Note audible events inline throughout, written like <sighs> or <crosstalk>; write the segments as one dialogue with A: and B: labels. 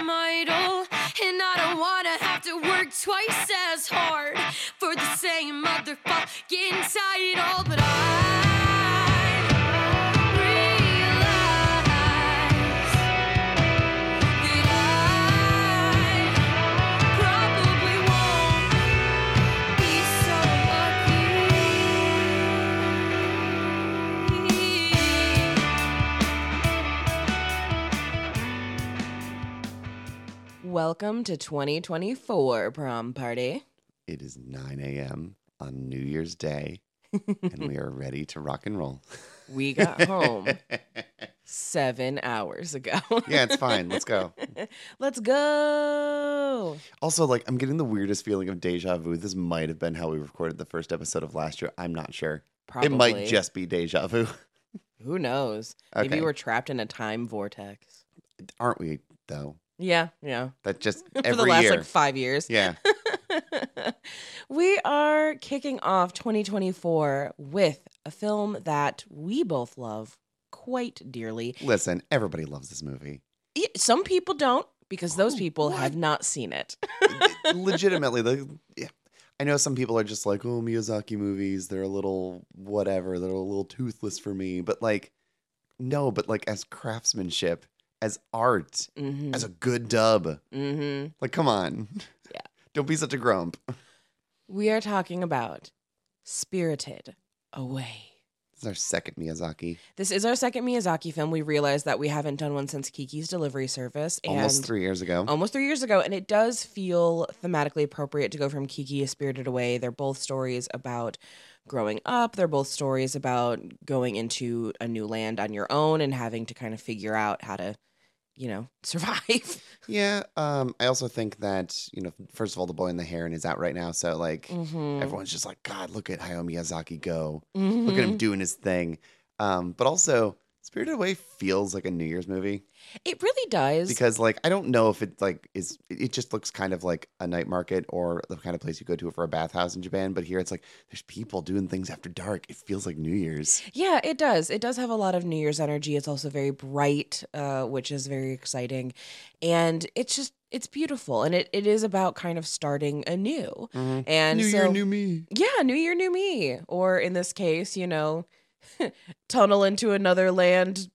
A: Goddamn idol. And I don't wanna have to work twice as hard for the same motherfucking title. But I
B: Welcome to 2024 prom party.
C: It is 9 a.m. on New Year's Day, and we are ready to rock and roll. <laughs>
B: We got home <laughs> seven hours ago.
C: yeah, it's fine. Let's go. <laughs>
B: Let's go.
C: Also, like, I'm getting the weirdest feeling of deja vu. This might have been how we recorded the first episode of last year. I'm not sure.
B: Probably.
C: It might just be deja vu.
B: Who knows? Maybe we're trapped in a time vortex.
C: Aren't we, though?
B: Yeah, yeah.
C: That just <laughs>
B: For the last
C: year.
B: like five years.
C: yeah. <laughs>
B: we are kicking off 2024 with a film that we both love quite dearly.
C: Listen, everybody loves this movie.
B: Some people don't because those
C: Oh,
B: people
C: what?
B: have not seen it. <laughs>
C: legitimately the yeah. I know some people are just like, oh, Miyazaki movies, they're a little whatever, they're a little toothless for me. But like, no, but like as craftsmanship, as art,
B: hmm
C: as a good dub.
B: hmm
C: Like, come on.
B: Yeah. <laughs>
C: Don't be such a grump.
B: We are talking about Spirited Away.
C: This is our second Miyazaki.
B: This is our second Miyazaki film. We realized that we haven't done one since Kiki's Delivery Service.
C: Almost three years ago.
B: almost three years ago, and it does feel thematically appropriate to go from Kiki to Spirited Away. They're both stories about growing up. They're both stories about going into a new land on your own and having to kind of figure out how to, you know, <laughs> survive.
C: Yeah. Um, I also think that, you know, first of all, The Boy and the Heron is out right now. So like
B: Mhm.
C: everyone's just like, God, look at Hayao Miyazaki go.
B: Mhm.
C: Look at him doing his thing. Um, but also Spirited Away feels like a New Year's movie.
B: It really does.
C: because like I don't know if it like is it just looks kind of like a night market or the kind of place you go to for a bathhouse in Japan, but here it's like there's people doing things after dark. It feels like New Year's.
B: Yeah, it does. It does have a lot of New Year's energy. It's also very bright, uh, which is very exciting. And it's just, it's beautiful. And it, it is about kind of starting anew. And
C: new
B: so,
C: year, new me.
B: yeah, New Year, New Me. Or in this case, you know, <laughs> tunnel into another land.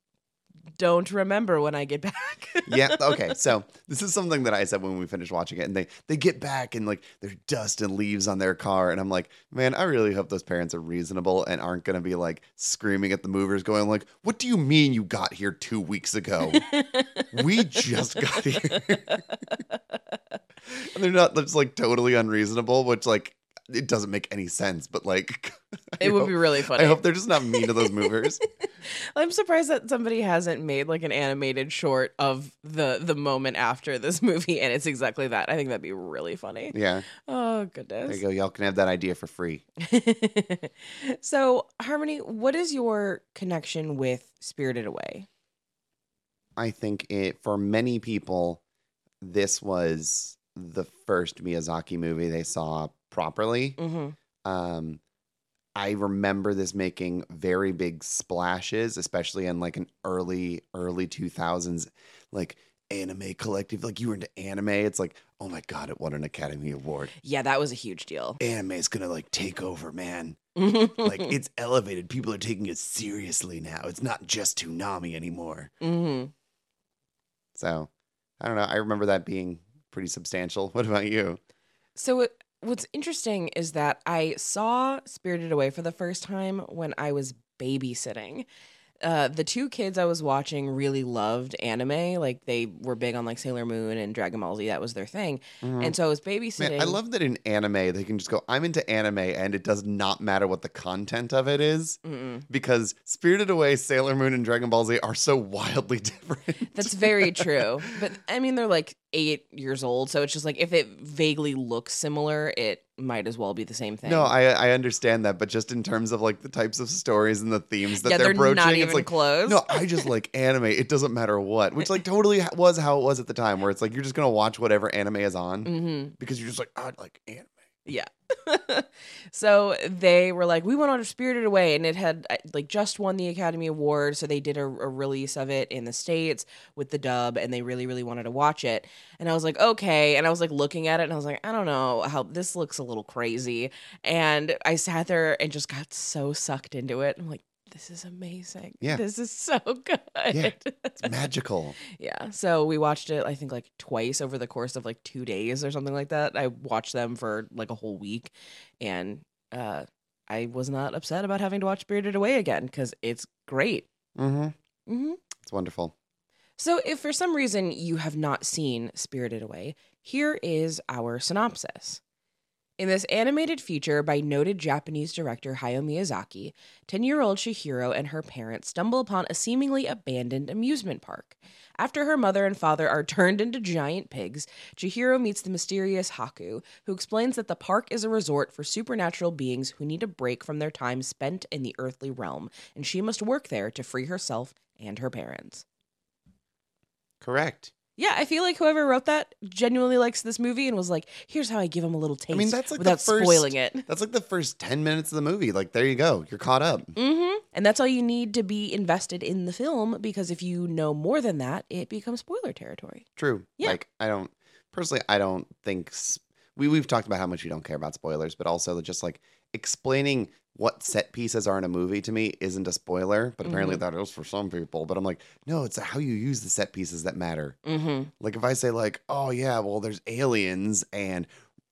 B: Don't remember when I get back.
C: yeah. <laughs> Okay. So this is something that I said when we finished watching it, and they they get back and like there's dust and leaves on their car, and I'm like, man, I really hope those parents are reasonable and aren't gonna be like screaming at the movers, going like, "What do you mean you got here two weeks ago? we just got here." <laughs> and they're not just like totally unreasonable, which like it doesn't make any sense. But like, <laughs> I
B: it would
C: hope-
B: be really funny.
C: I hope they're just not mean to those movers. <laughs>
B: I'm surprised that somebody hasn't made like an animated short of the the moment after this movie, and it's exactly that. I think that'd be really funny.
C: yeah,
B: Oh goodness.
C: there you go. Y'all can have that idea for free. <laughs>
B: so, Harmony, what is your connection with Spirited Away?
C: I think it for many people, this was the first Miyazaki movie they saw properly.
B: Mm-hmm.
C: Um, I remember this making very big splashes, especially in like an early, early 2000s, like anime collective. Like you were into anime. It's like, oh my God, it won an Academy Award.
B: Yeah, that was a huge deal.
C: Anime is going to like take over, man. <laughs>
B: like,
C: it's elevated. People are taking it seriously now. It's not just Toonami anymore.
B: hmm
C: So I don't know. I remember that being pretty substantial. <laughs> What about you?
B: So, it, what's interesting is that I saw Spirited Away for the first time when I was babysitting. Uh, the two kids I was watching really loved anime. Like they were big on like Sailor Moon and Dragon Ball Z. That was their thing. And so I was babysitting.
C: Man, I love that in anime they can just go, I'm into anime, and it does not matter what the content of it is, because Spirited Away, Sailor Moon, and Dragon Ball Z are so wildly <laughs> different.
B: That's very true. But I mean, they're like eight years old, so it's just like if it vaguely looks similar, it might as well be the same thing.
C: No, I I understand that, but just in terms of like the types of stories and the themes that
B: yeah,
C: they're,
B: they're
C: broaching,
B: not
C: it's like
B: close.
C: no, I just like <laughs> anime. It doesn't matter what, which like totally was how it was at the time, where it's like you're just gonna watch whatever anime is on
B: hmm
C: because you're just like I like anime.
B: Yeah. <laughs> so they were like, we went on Spirited Away, and it had uh, like just won the Academy Award. So they did a, a release of it in the states with the dub, and they really, really wanted to watch it. And I was like, okay. And I was like looking at it, and I was like, I don't know how this looks a little crazy. And I sat there and just got so sucked into it. I'm like, this is amazing.
C: Yeah.
B: this is so <laughs> good.
C: Yeah. It's magical.
B: Yeah. So we watched it, I think, like twice over the course of like two days or something like that. I watched them for like a whole week. And uh, I was not upset about having to watch Spirited Away again because it's great.
C: Mm-hmm.
B: Mm-hmm.
C: It's wonderful.
B: So, if for some reason you have not seen Spirited Away, here is our synopsis. In this animated feature by noted Japanese director Hayao Miyazaki, 10 year old Chihiro and her parents stumble upon a seemingly abandoned amusement park. After her mother and father are <laughs> turned into giant pigs, Chihiro meets the mysterious Haku, who explains that the park is a resort for supernatural beings who need a break from their time spent in the earthly realm, and she must work there to free herself and her parents.
C: Correct.
B: Yeah, I feel like whoever wrote that genuinely likes this movie and was like, "Here's how I give him a little taste."
C: I mean, that's like
B: without
C: the first,
B: spoiling it.
C: That's like the first ten minutes of the movie. Like there you go, you're caught up.
B: hmm And that's all you need to be invested in the film because if you know more than that, it becomes spoiler territory.
C: True.
B: Yeah.
C: Like I don't personally, I don't think we we've talked about how much you don't care about spoilers, but also just like explaining what set pieces are in a movie to me isn't a spoiler. But apparently that is for some people. But I'm like, no, it's how you use the set pieces that matter.
B: Mm-hmm.
C: Like if I say like, oh yeah, well there's aliens and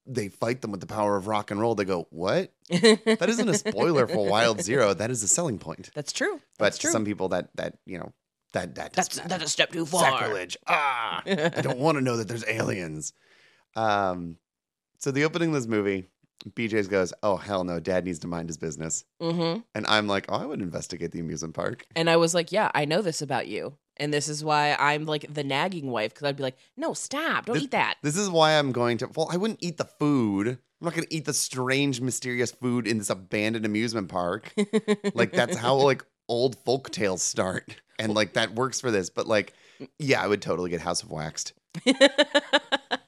C: they fight them with the power of rock and roll, they go, what? <laughs> That isn't a spoiler for Wild Zero. That is a selling point.
B: That's true.
C: But
B: That's
C: to
B: true.
C: some people, that that you know, that that
B: that's that's a step too far.
C: sacrilege. Ah, I don't <laughs> want to know that there's aliens. Um, so the opening of this movie, BJ's goes, "Oh hell no, Dad needs to mind his business,"
B: hmm
C: and I'm like, "Oh, I would investigate the amusement park."
B: And I was like, "Yeah, I know this about you." And this is why I'm like the nagging wife because I'd be like, "No, stop! Don't
C: This-
B: eat that."
C: This is why I'm going to. Well, I wouldn't eat the food. I'm not going to eat the strange, mysterious food in this abandoned amusement park. <laughs> like that's how like old folk tales start, and like that works for this. But like, yeah, I would totally get House of Waxed. <laughs>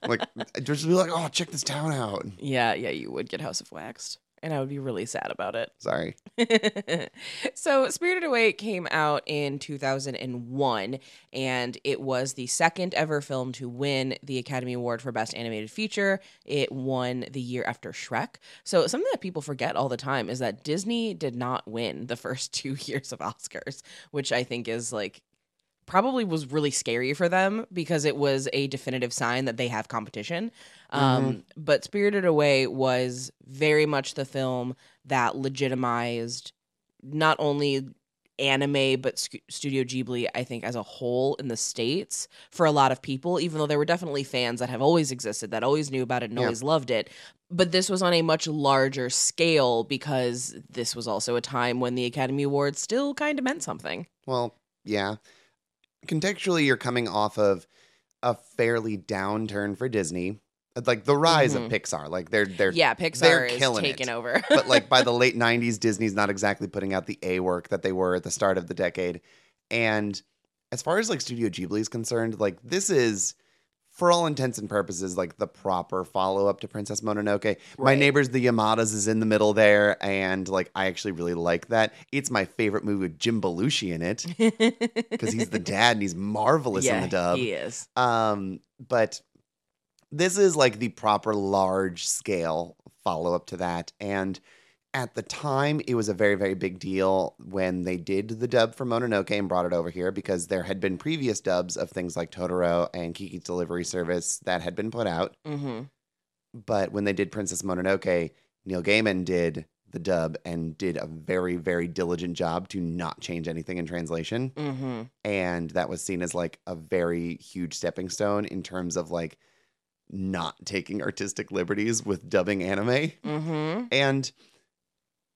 C: Like, just be like, "Oh, check this town out."
B: yeah, yeah, you would get House of Waxed, and I would be really sad about it.
C: Sorry. <laughs>
B: so Spirited Away came out in 2001 and it was the second ever film to win the Academy Award for Best Animated Feature. It won the year after Shrek. So something that people forget all the time is that Disney did not win the first <laughs> 2 years of Oscars, which I think is like probably was really scary for them because it was a definitive sign that they have competition. Um, but Spirited Away was very much the film that legitimized not only anime but Sc- Studio Ghibli I think as a whole in the states for a lot of people even though there were definitely fans that have always existed that always knew about it and
C: Yeah.
B: always loved it but this was on a much larger scale because this was also a time when the Academy Awards still kind of meant something.
C: Well, yeah. Contextually, you're coming off of a fairly downturn for Disney, like the rise
B: Mhm.
C: of Pixar. Like they're they're
B: yeah, Pixar
C: they're
B: is
C: killing
B: taken
C: it.
B: over.
C: but like by the <laughs> late 90s disney's not exactly putting out the a work that they were at the start of the decade and as far as like studio ghibli is concerned like this is for all intents and purposes like the proper follow-up to princess mononoke my neighbors the yamadas is in the middle there and like i actually really like that it's my favorite movie with jim belushi in it <laughs> because he's the dad and he's marvelous
B: yeah,
C: in the dub
B: He is.
C: um, but this is like the proper large scale follow up to that. And at the time, it was a very, very big deal when they did the dub for Mononoke and brought it over here because there had been previous dubs of things like Totoro and Kiki's Delivery Service that had been put out.
B: hmm
C: But when they did Princess Mononoke, Neil Gaiman did the dub and did a very, very diligent job to not change anything in translation.
B: Mm-hmm.
C: And that was seen as like a very huge stepping stone in terms of like not taking artistic liberties with dubbing anime.
B: Mm-hmm.
C: And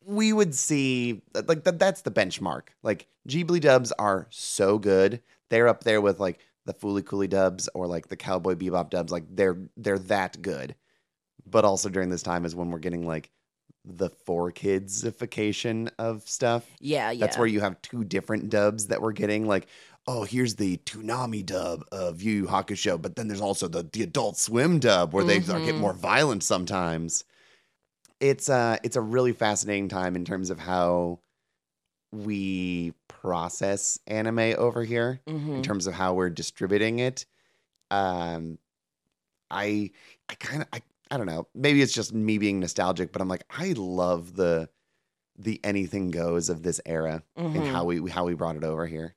C: we would see like that that's the benchmark. Like Ghibli dubs are so good. They're up there with like the Fooly Cooly dubs or like the Cowboy Bebop dubs. Like they're they're that good. But also during this time is when we're getting like the four kidsification of stuff.
B: Yeah, yeah.
C: That's where you have two different dubs that we're getting. Like, oh, here's the Toonami dub of Yu Yu Hakusho, but then there's also the the Adult Swim dub where they start
B: Mhm.
C: getting more violent sometimes. It's uh it's a really fascinating time in terms of how we process anime over here in
B: Mhm.
C: terms of how we're distributing it. Um, I I kind of I I don't know. Maybe it's just me being nostalgic, but I'm like I love the the anything goes of this era and
B: Mhm.
C: how we how we brought it over here.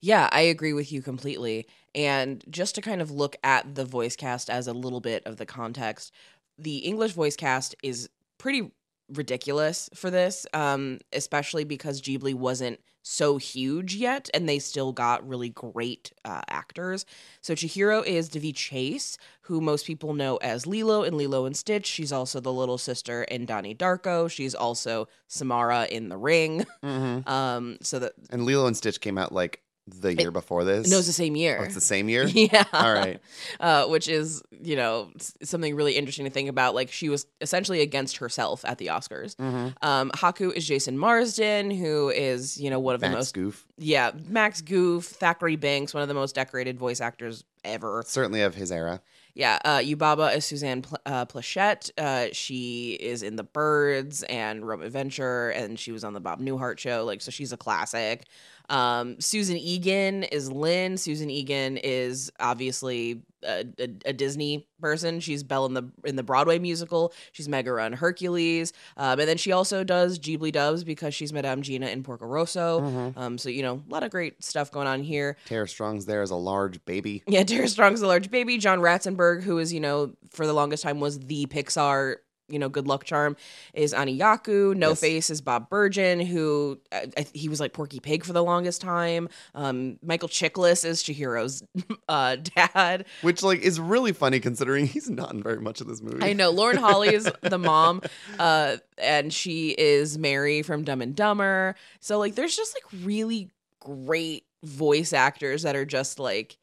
B: Yeah, I agree with you completely. And just to kind of look at the voice cast as a little bit of the context, the English voice cast is pretty ridiculous for this, um, especially because Ghibli wasn't so huge yet, and they still got really great uh, actors. So Chihiro is Daveigh Chase, who most people know as Lilo in Lilo and Stitch. She's also the little sister in Donnie Darko. She's also Samara in The Ring. <laughs> Um, so that
C: And Lilo and Stitch came out like the year before this.
B: no, it's the same year.
C: Oh, it's the same year. <laughs>
B: Yeah.
C: All right.
B: Uh, which is, you know, something really interesting to think about. Like, she was essentially against herself at the Oscars.
C: Mhm.
B: Um, Haku is Jason Marsden, who is, you know, one of the most,
C: Goof
B: yeah, Max Goof, Thackery Binx, one of the most decorated voice actors ever.
C: certainly of his era.
B: Yeah, uh, Yubaba is Suzanne Pl- uh, Pleshette. Uh, she is in The Birds and Rome Adventure, and she was on the Bob Newhart show. Like, so she's a classic. Um, Susan Egan is Lin. Susan Egan is obviously a, a, a Disney person. She's Belle in the in the Broadway musical. She's Megara in Hercules, um, and then she also does Ghibli dubs because she's Madame Gina in Porco Rosso.
C: Mhm.
B: Um, so you know, a lot of great stuff going on here.
C: Tara Strong's there as a large baby.
B: Yeah, Tara Strong's a large baby. John Ratzenberg, who is, you know, for the longest time was the Pixar, you know, good luck charm, is Aniyaku. No
C: Yes.
B: Face is Bob Bergen, who uh, I, he was like Porky Pig for the longest time. Um, Michael Chiklis is Chihiro's <laughs> uh, dad.
C: Which like is really funny considering <laughs> he's not in very much of this movie.
B: I know Lauren Holly is <laughs> the mom, uh, and she is Mary from Dumb and Dumber. So like, there's just like really great voice actors that are just like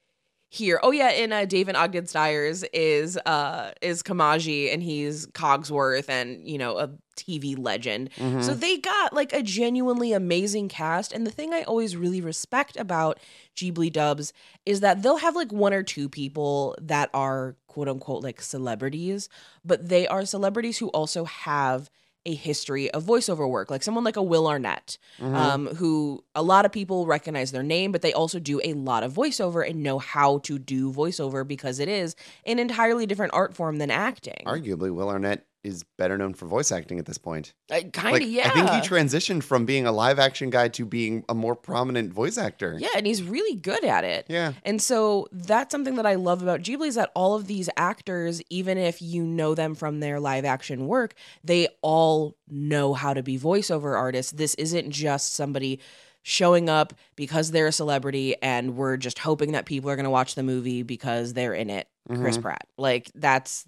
B: here. Oh yeah, in uh, David Ogden Stiers is uh is Kamaji, and he's Cogsworth, and you know a TV legend.
C: Mhm.
B: So they got like a genuinely amazing cast. And the thing I always really respect about Ghibli dubs is that they'll have like one or two people that are quote unquote like celebrities, but they are celebrities who also have a history of voiceover work, like someone like a Will Arnett,
C: Mhm.
B: um, who a lot of people recognize their name, but they also do a lot of voiceover and know how to do voiceover because it is an entirely different art form than acting.
C: Arguably, Will Arnett is better known for voice acting at this point.
B: kind of,
C: Like,
B: yeah.
C: I think he transitioned from being a live action guy to being a more prominent voice actor.
B: yeah, and he's really good at it.
C: Yeah.
B: And so that's something that I love about Ghibli is that all of these actors, even if you know them from their live action work, they all know how to be voiceover artists. This isn't just somebody showing up because they're a celebrity and we're just hoping that people are going to watch the movie because they're in it. Chris
C: Mhm.
B: Pratt. Like that's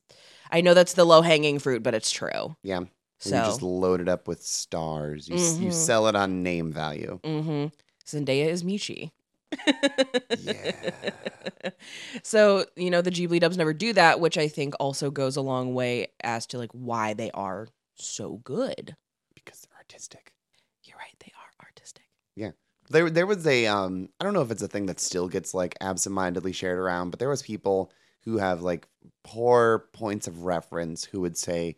B: I know that's the low hanging fruit, but it's true.
C: Yeah. And
B: So
C: You just load it up with stars. You, s you sell it on name value.
B: hmm Zendaya is Michi.
C: Yeah. <laughs>
B: so, you know, the Ghibli dubs never do that, which I think also goes a long way as to like why they are so good.
C: Because they're artistic.
B: You're right, they are artistic. Yeah.
C: There, there was a um, I don't know if it's a thing that still gets like absentmindedly shared around, but there was people who have like poor points of reference who would say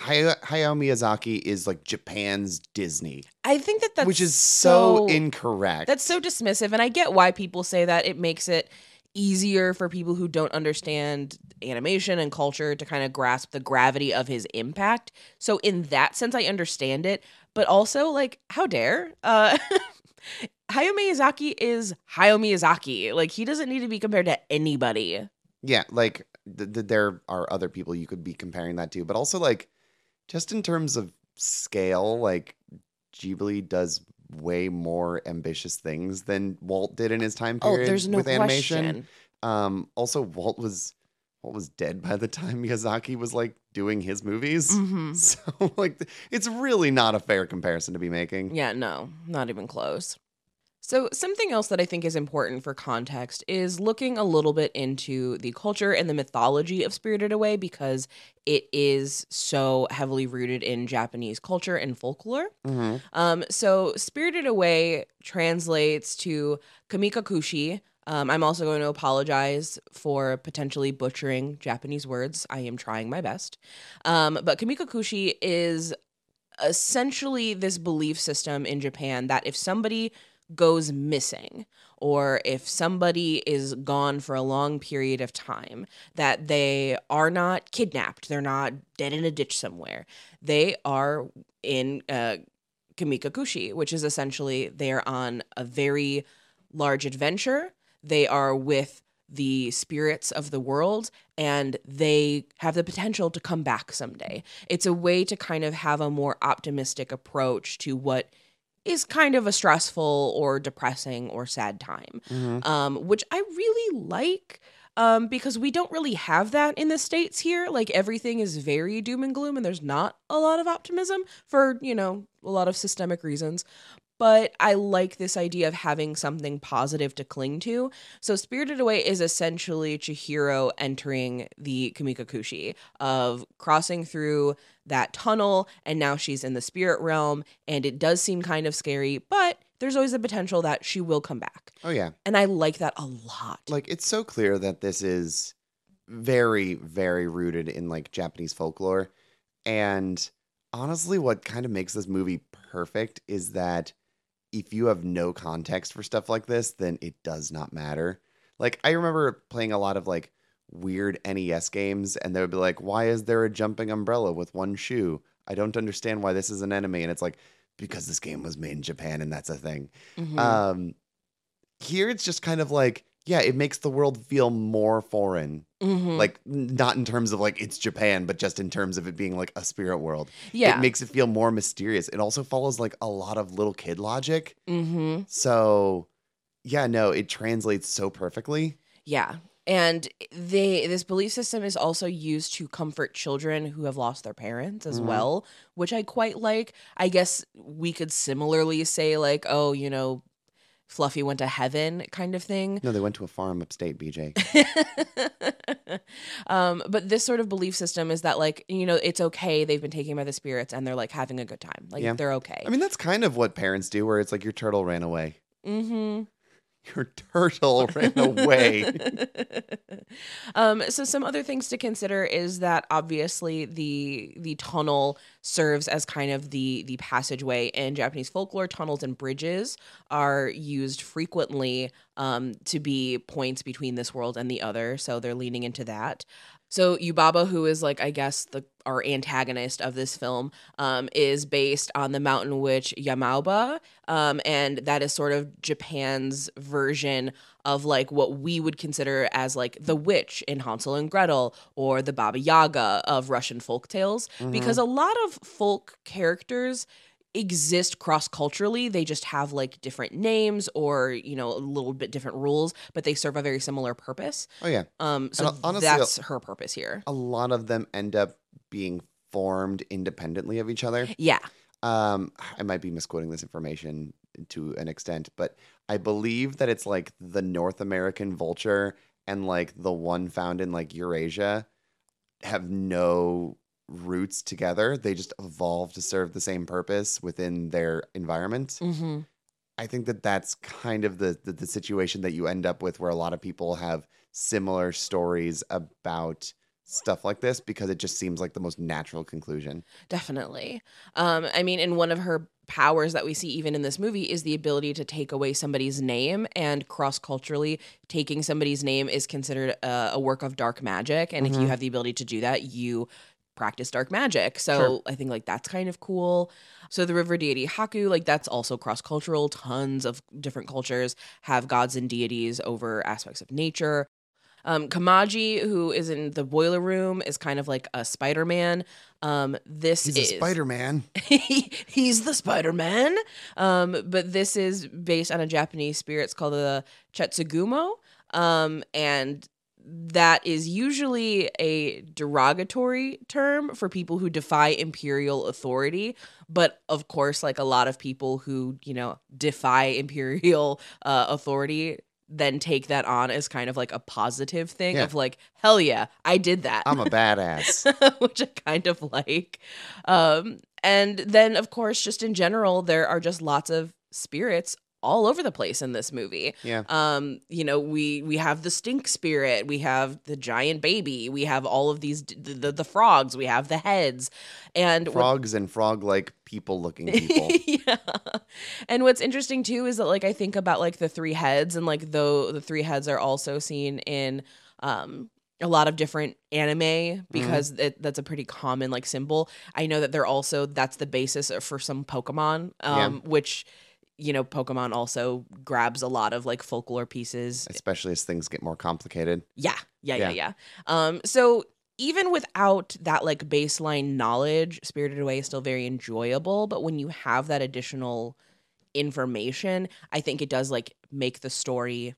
C: Hay- Hayao Miyazaki is like Japan's Disney,
B: I think that that's
C: which is so,
B: so
C: incorrect.
B: That's so dismissive, and I get why people say that. It makes it easier for people who don't understand animation and culture to kind of grasp the gravity of his impact. So in that sense, I understand it, but also like, how dare? Uh, <laughs> Hayao Miyazaki is Hayao Miyazaki. Like he doesn't need to be compared to anybody.
C: Yeah, like th- th- there are other people you could be comparing that to, but also like just in terms of scale, like Ghibli does way more ambitious things than Walt did in his time
B: Oh,
C: period
B: there's no
C: with animation.
B: question.
C: Um, also, Walt was Walt was dead by the time <laughs> Miyazaki was like doing his movies. <laughs>
B: hmm
C: So like, it's really not a fair comparison to be making.
B: Yeah, no, not even close. So, something else that I think is important for context is looking a little bit into the culture and the mythology of Spirited Away because it is so heavily rooted in Japanese culture and folklore.
C: hmm
B: Um, so Spirited Away translates to Kamikakushi. Um, I'm also going to apologize for potentially butchering Japanese words. I am trying my best. Um, but Kamikakushi is essentially this belief system in Japan that if somebody goes missing or if somebody is gone for a long period of time that they are not kidnapped they're not dead in a ditch somewhere they are in uh, Kamikakushi, which is essentially they're on a very large adventure. They are with the spirits of the world and they have the potential to come back someday. It's a way to kind of have a more optimistic approach to what is kind of a stressful or depressing or sad time,
C: hmm
B: um, which I really like um, because we don't really have that in the States here. Like everything is very doom and gloom, and there's not a lot of optimism for, you know, a lot of systemic reasons. But I like this idea of having something positive to cling to. So, Spirited Away is essentially Chihiro entering the Kamikakushi, of crossing through that tunnel, and now she's in the spirit realm. And it does seem kind of scary, but there's always the potential that she will come back.
C: Oh yeah.
B: And I like that a lot.
C: like it's so clear that this is very very rooted in like japanese folklore and honestly what kind of makes this movie perfect is that if you have no context for stuff like this then it does not matter like i remember playing a lot of like weird nes games and they would be like why is there a jumping umbrella with one shoe i don't understand why this is an enemy and it's like because this game was made in japan and that's a thing
B: Mhm.
C: um, here it's just kind of like, yeah, it makes the world feel more foreign.
B: Mhm.
C: Like not in terms of like it's Japan, but just in terms of it being like a spirit world.
B: yeah.
C: It makes it feel more mysterious. It also follows like a lot of little kid logic.
B: mm-hmm.
C: So yeah, no, it translates so perfectly.
B: Yeah. And they this belief system is also used to comfort children who have lost their parents as
C: Mhm.
B: well, which I quite like. I guess we could similarly say like, oh, you know, Fluffy went to heaven kind of thing.
C: No, they went to a farm upstate, BJ. <laughs>
B: um, but this sort of belief system is that like, you know, it's okay. They've been taken by the spirits and they're like having a good time. Like
C: Yeah.
B: they're okay.
C: I mean, that's kind of what parents do, where it's like your turtle ran away.
B: mm-hmm.
C: Your turtle ran away. <laughs>
B: um, so some other things to consider is that obviously the the tunnel serves as kind of the the passageway in Japanese folklore. Tunnels and bridges are used frequently um, to be points between this world and the other. So they're leaning into that. So Yubaba, who is like I guess the our antagonist of this film, um, is based on the mountain witch Yamauba, um, and that is sort of Japan's version of like what we would consider as like the witch in Hansel and Gretel or the Baba Yaga of Russian folk tales, because a lot of folk characters exist cross culturally they just have like different names or you know a little bit different rules but they serve a very similar purpose
C: Oh yeah.
B: um so
C: honestly,
B: that's her purpose here
C: A lot of them end up being formed independently of each other.
B: yeah
C: um i might be misquoting this information to an extent but i believe that it's like the north american vulture and like the one found in like eurasia have no roots together they just evolve to serve the same purpose within their environment
B: mm-hmm.
C: i think that that's kind of the, the the situation that you end up with where a lot of people have similar stories about stuff like this because it just seems like the most natural conclusion
B: Definitely. Um, I mean, in one of her powers that we see even in this movie is the ability to take away somebody's name, and cross culturally, taking somebody's name is considered a, a work of dark magic. And if you
C: Mhm.
B: have the ability to do that, you practice dark magic. So
C: Sure.
B: I think like that's kind of cool. So the river deity Haku, like that's also cross cultural. Tons of different cultures have gods and deities over aspects of nature. Um, Kamaji, who is in the boiler room, is kind of like a Spider Man. Um, this
C: He's
B: is
C: a Spider Man.
B: he, <laughs> he's the Spider Man. Um, but this is based on a Japanese spirit. It's called the Chetsugumo. Um, and that is usually a derogatory term for people who defy imperial authority. But of course, like a lot of people who, you know, defy <laughs> imperial uh, authority then take that on as kind of like a positive thing
C: Yeah.
B: of like, hell yeah, I did that.
C: I'm a <laughs> badass. <laughs>
B: which I kind of like. Um, and then, of course, just in general, there are just lots of spirits all over the place in this movie.
C: Yeah.
B: Um, you know, we we have the stink spirit, we have the giant baby, we have all of these the the, the frogs, we have the heads, and
C: Frogs and frog like people looking <laughs> people.
B: yeah. And what's interesting too is that like I think about like the three heads and like though the three heads are also seen in um a lot of different anime because it, that's a pretty common like symbol. I know that they're also that's the basis for some Pokemon um which you know Pokemon also grabs a lot of like folklore pieces
C: Especially as things get more complicated.
B: yeah, yeah, yeah,
C: Yeah.
B: yeah. Um, so even without that like baseline knowledge, Spirited Away is still very enjoyable. But when you have that additional information, I think it does like make the story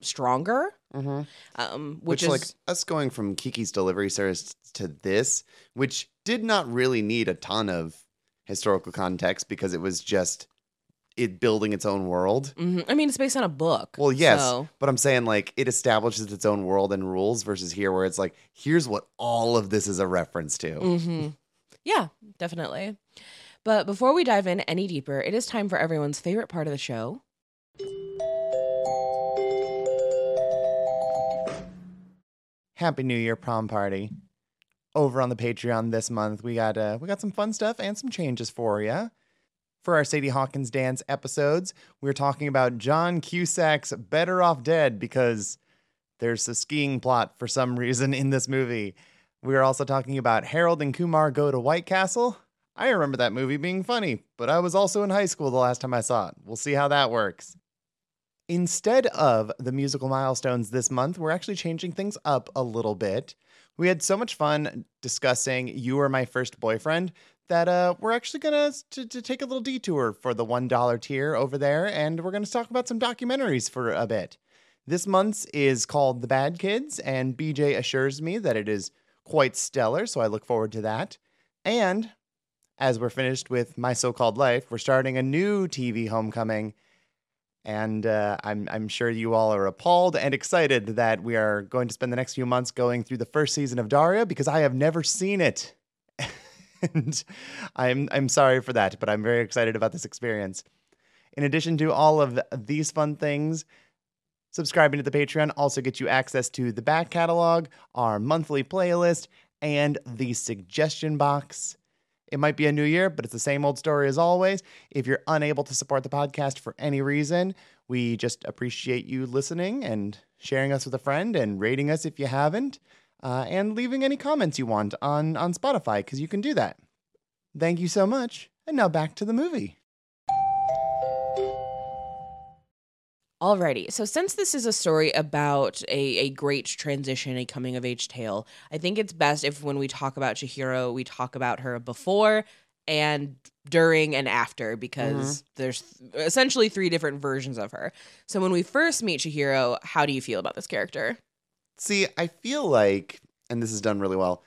B: stronger.
C: Mm-hmm.
B: Um,
C: Which,
B: which, is
C: like us going from Kiki's delivery service to this, which did not really need a ton of historical context because it was just it building its own world.
B: Mhm. I mean, it's based on a book.
C: Well, yes,
B: so-
C: but I'm saying like it establishes its own world and rules versus here where it's like here's what all of this is a reference to.
B: hmm Yeah, definitely. But before we dive in any deeper, it is time for everyone's favorite part of the show.
C: Happy New Year prom party. Over on the Patreon this month, we got uh, we got some fun stuff and some changes for you. For our Sadie Hawkins dance episodes, we are talking about John Cusack's Better Off Dead because there's a skiing plot for some reason in this movie. We are also talking about Harold and Kumar go to White Castle. I remember that movie being funny, but I was also in high school the last time I saw it. We'll see how that works. Instead of the musical milestones this month, we're actually changing things up a little bit. We had so much fun discussing You Were My First Boyfriend that uh, we're actually going to take a little detour for the $1 tier over there, and we're to talk about some documentaries for a bit. This month's is called The Bad Kids, and BJ assures me that it is quite stellar, so I look forward to that. And as we're finished with My So Called Life, we're starting a new TV homecoming and uh, I'm I'm sure you all are appalled and excited that we are going to spend the next few months going through the first season of Daria because I have never seen it, and I'm I'm sorry for that, but I'm very excited about this experience. In addition to all of these fun things, subscribing to the Patreon also gets you access to the back catalog, our monthly playlist, and the suggestion box. It might be a new year, but it's the same old story as always. If you're unable to support the podcast for any reason, we just appreciate you listening and sharing us with a friend and rating us if you haven't, uh, and leaving any comments you want on, on Spotify, because you can do that. Thank you so much. And now back to the movie.
B: Alrighty. So since this is a story about a, a great transition, a coming of age tale, I think it's best if when we talk about Chihiro, we talk about her before and during and after because there's essentially three different versions of her. So when we first meet Chihiro, how do you feel about this character?
C: See, I feel like, and this is done really well,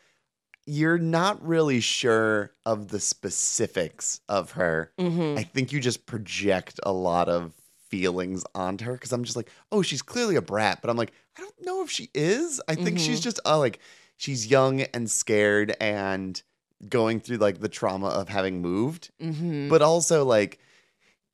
C: you're not really sure of the specifics of her.
B: Mm-hmm.
C: I think you just project a lot of feelings onto her because I'm just like, oh, she's clearly a brat, but I'm like, I don't know if she is. I think she's
B: Mhm.
C: just uh, like, she's young and scared and going through like the trauma of having moved,
B: Mm-hmm.
C: but also like,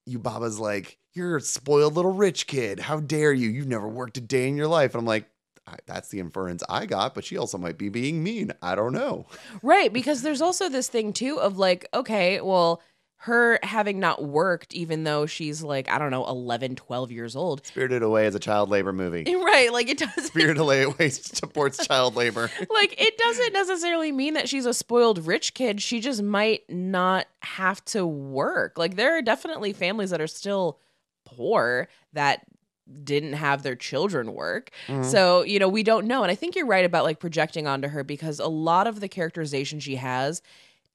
C: Yubaba's like, you're a spoiled little rich kid. How dare you? You've never worked a day in your life. And I'm like, I, that's the inference I got, but she also might be being mean. I don't know.
B: Right, because there's also this thing too of like, okay, well, her having not worked, even though she's like, I don't know, 11, 12 years old.
C: Spirited Away is a child labor movie. <laughs>
B: Right, like it doesn't
C: Spirited Away <laughs> supports child labor. <laughs>
B: like it doesn't necessarily mean that she's a spoiled rich kid. She just might not have to work. Like there are definitely families that are still poor that didn't have their children work.
C: Mhm.
B: So, you know, we don't know. And I think you're right about like projecting onto her because a lot of the characterization she has,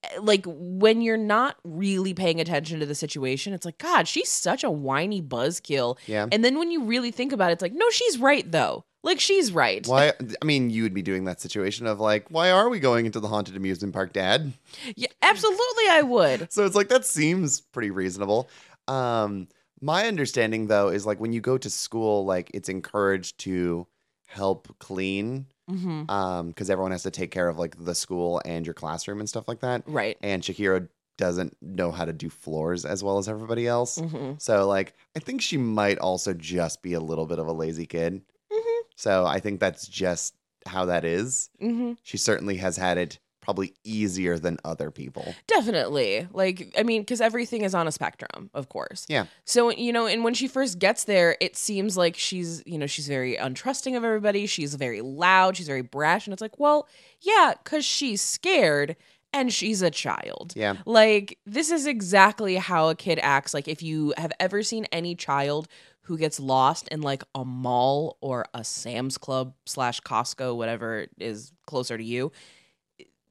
B: eh, like when you're not really paying attention to the situation, it's like, God, she's such a whiny buzzkill.
C: yeah.
B: And then when you really think about it, it's like, no, she's right though. Like she's right.
C: Why? <laughs> I mean, you would be doing that situation of like, why are we going into the haunted amusement park, Dad?
B: Yeah, absolutely, I would. <laughs>
C: So it's like that seems pretty reasonable. Um, my understanding though is like when you go to school, like it's encouraged to help clean,
B: hmm
C: um, because everyone has to take care of like the school and your classroom and stuff like that.
B: Right.
C: And Chihiro doesn't know how to do floors as well as everybody else.
B: hmm
C: So like I think she might also just be a little bit of a lazy kid.
B: hmm
C: So I think that's just how that is.
B: hmm
C: She certainly has had it probably easier than other people.
B: Definitely. Like, I mean, because everything is on a spectrum, of course.
C: Yeah.
B: So, you know, and when she first gets there, it seems like she's, you know, she's very untrusting of everybody. She's very loud. She's very brash. And it's like, well, yeah, because she's scared and she's a child.
C: Yeah.
B: Like, this is exactly how a kid acts. Like, if you have ever seen any child who gets lost in like a mall or a Sam's Club slash Costco, whatever is closer to you,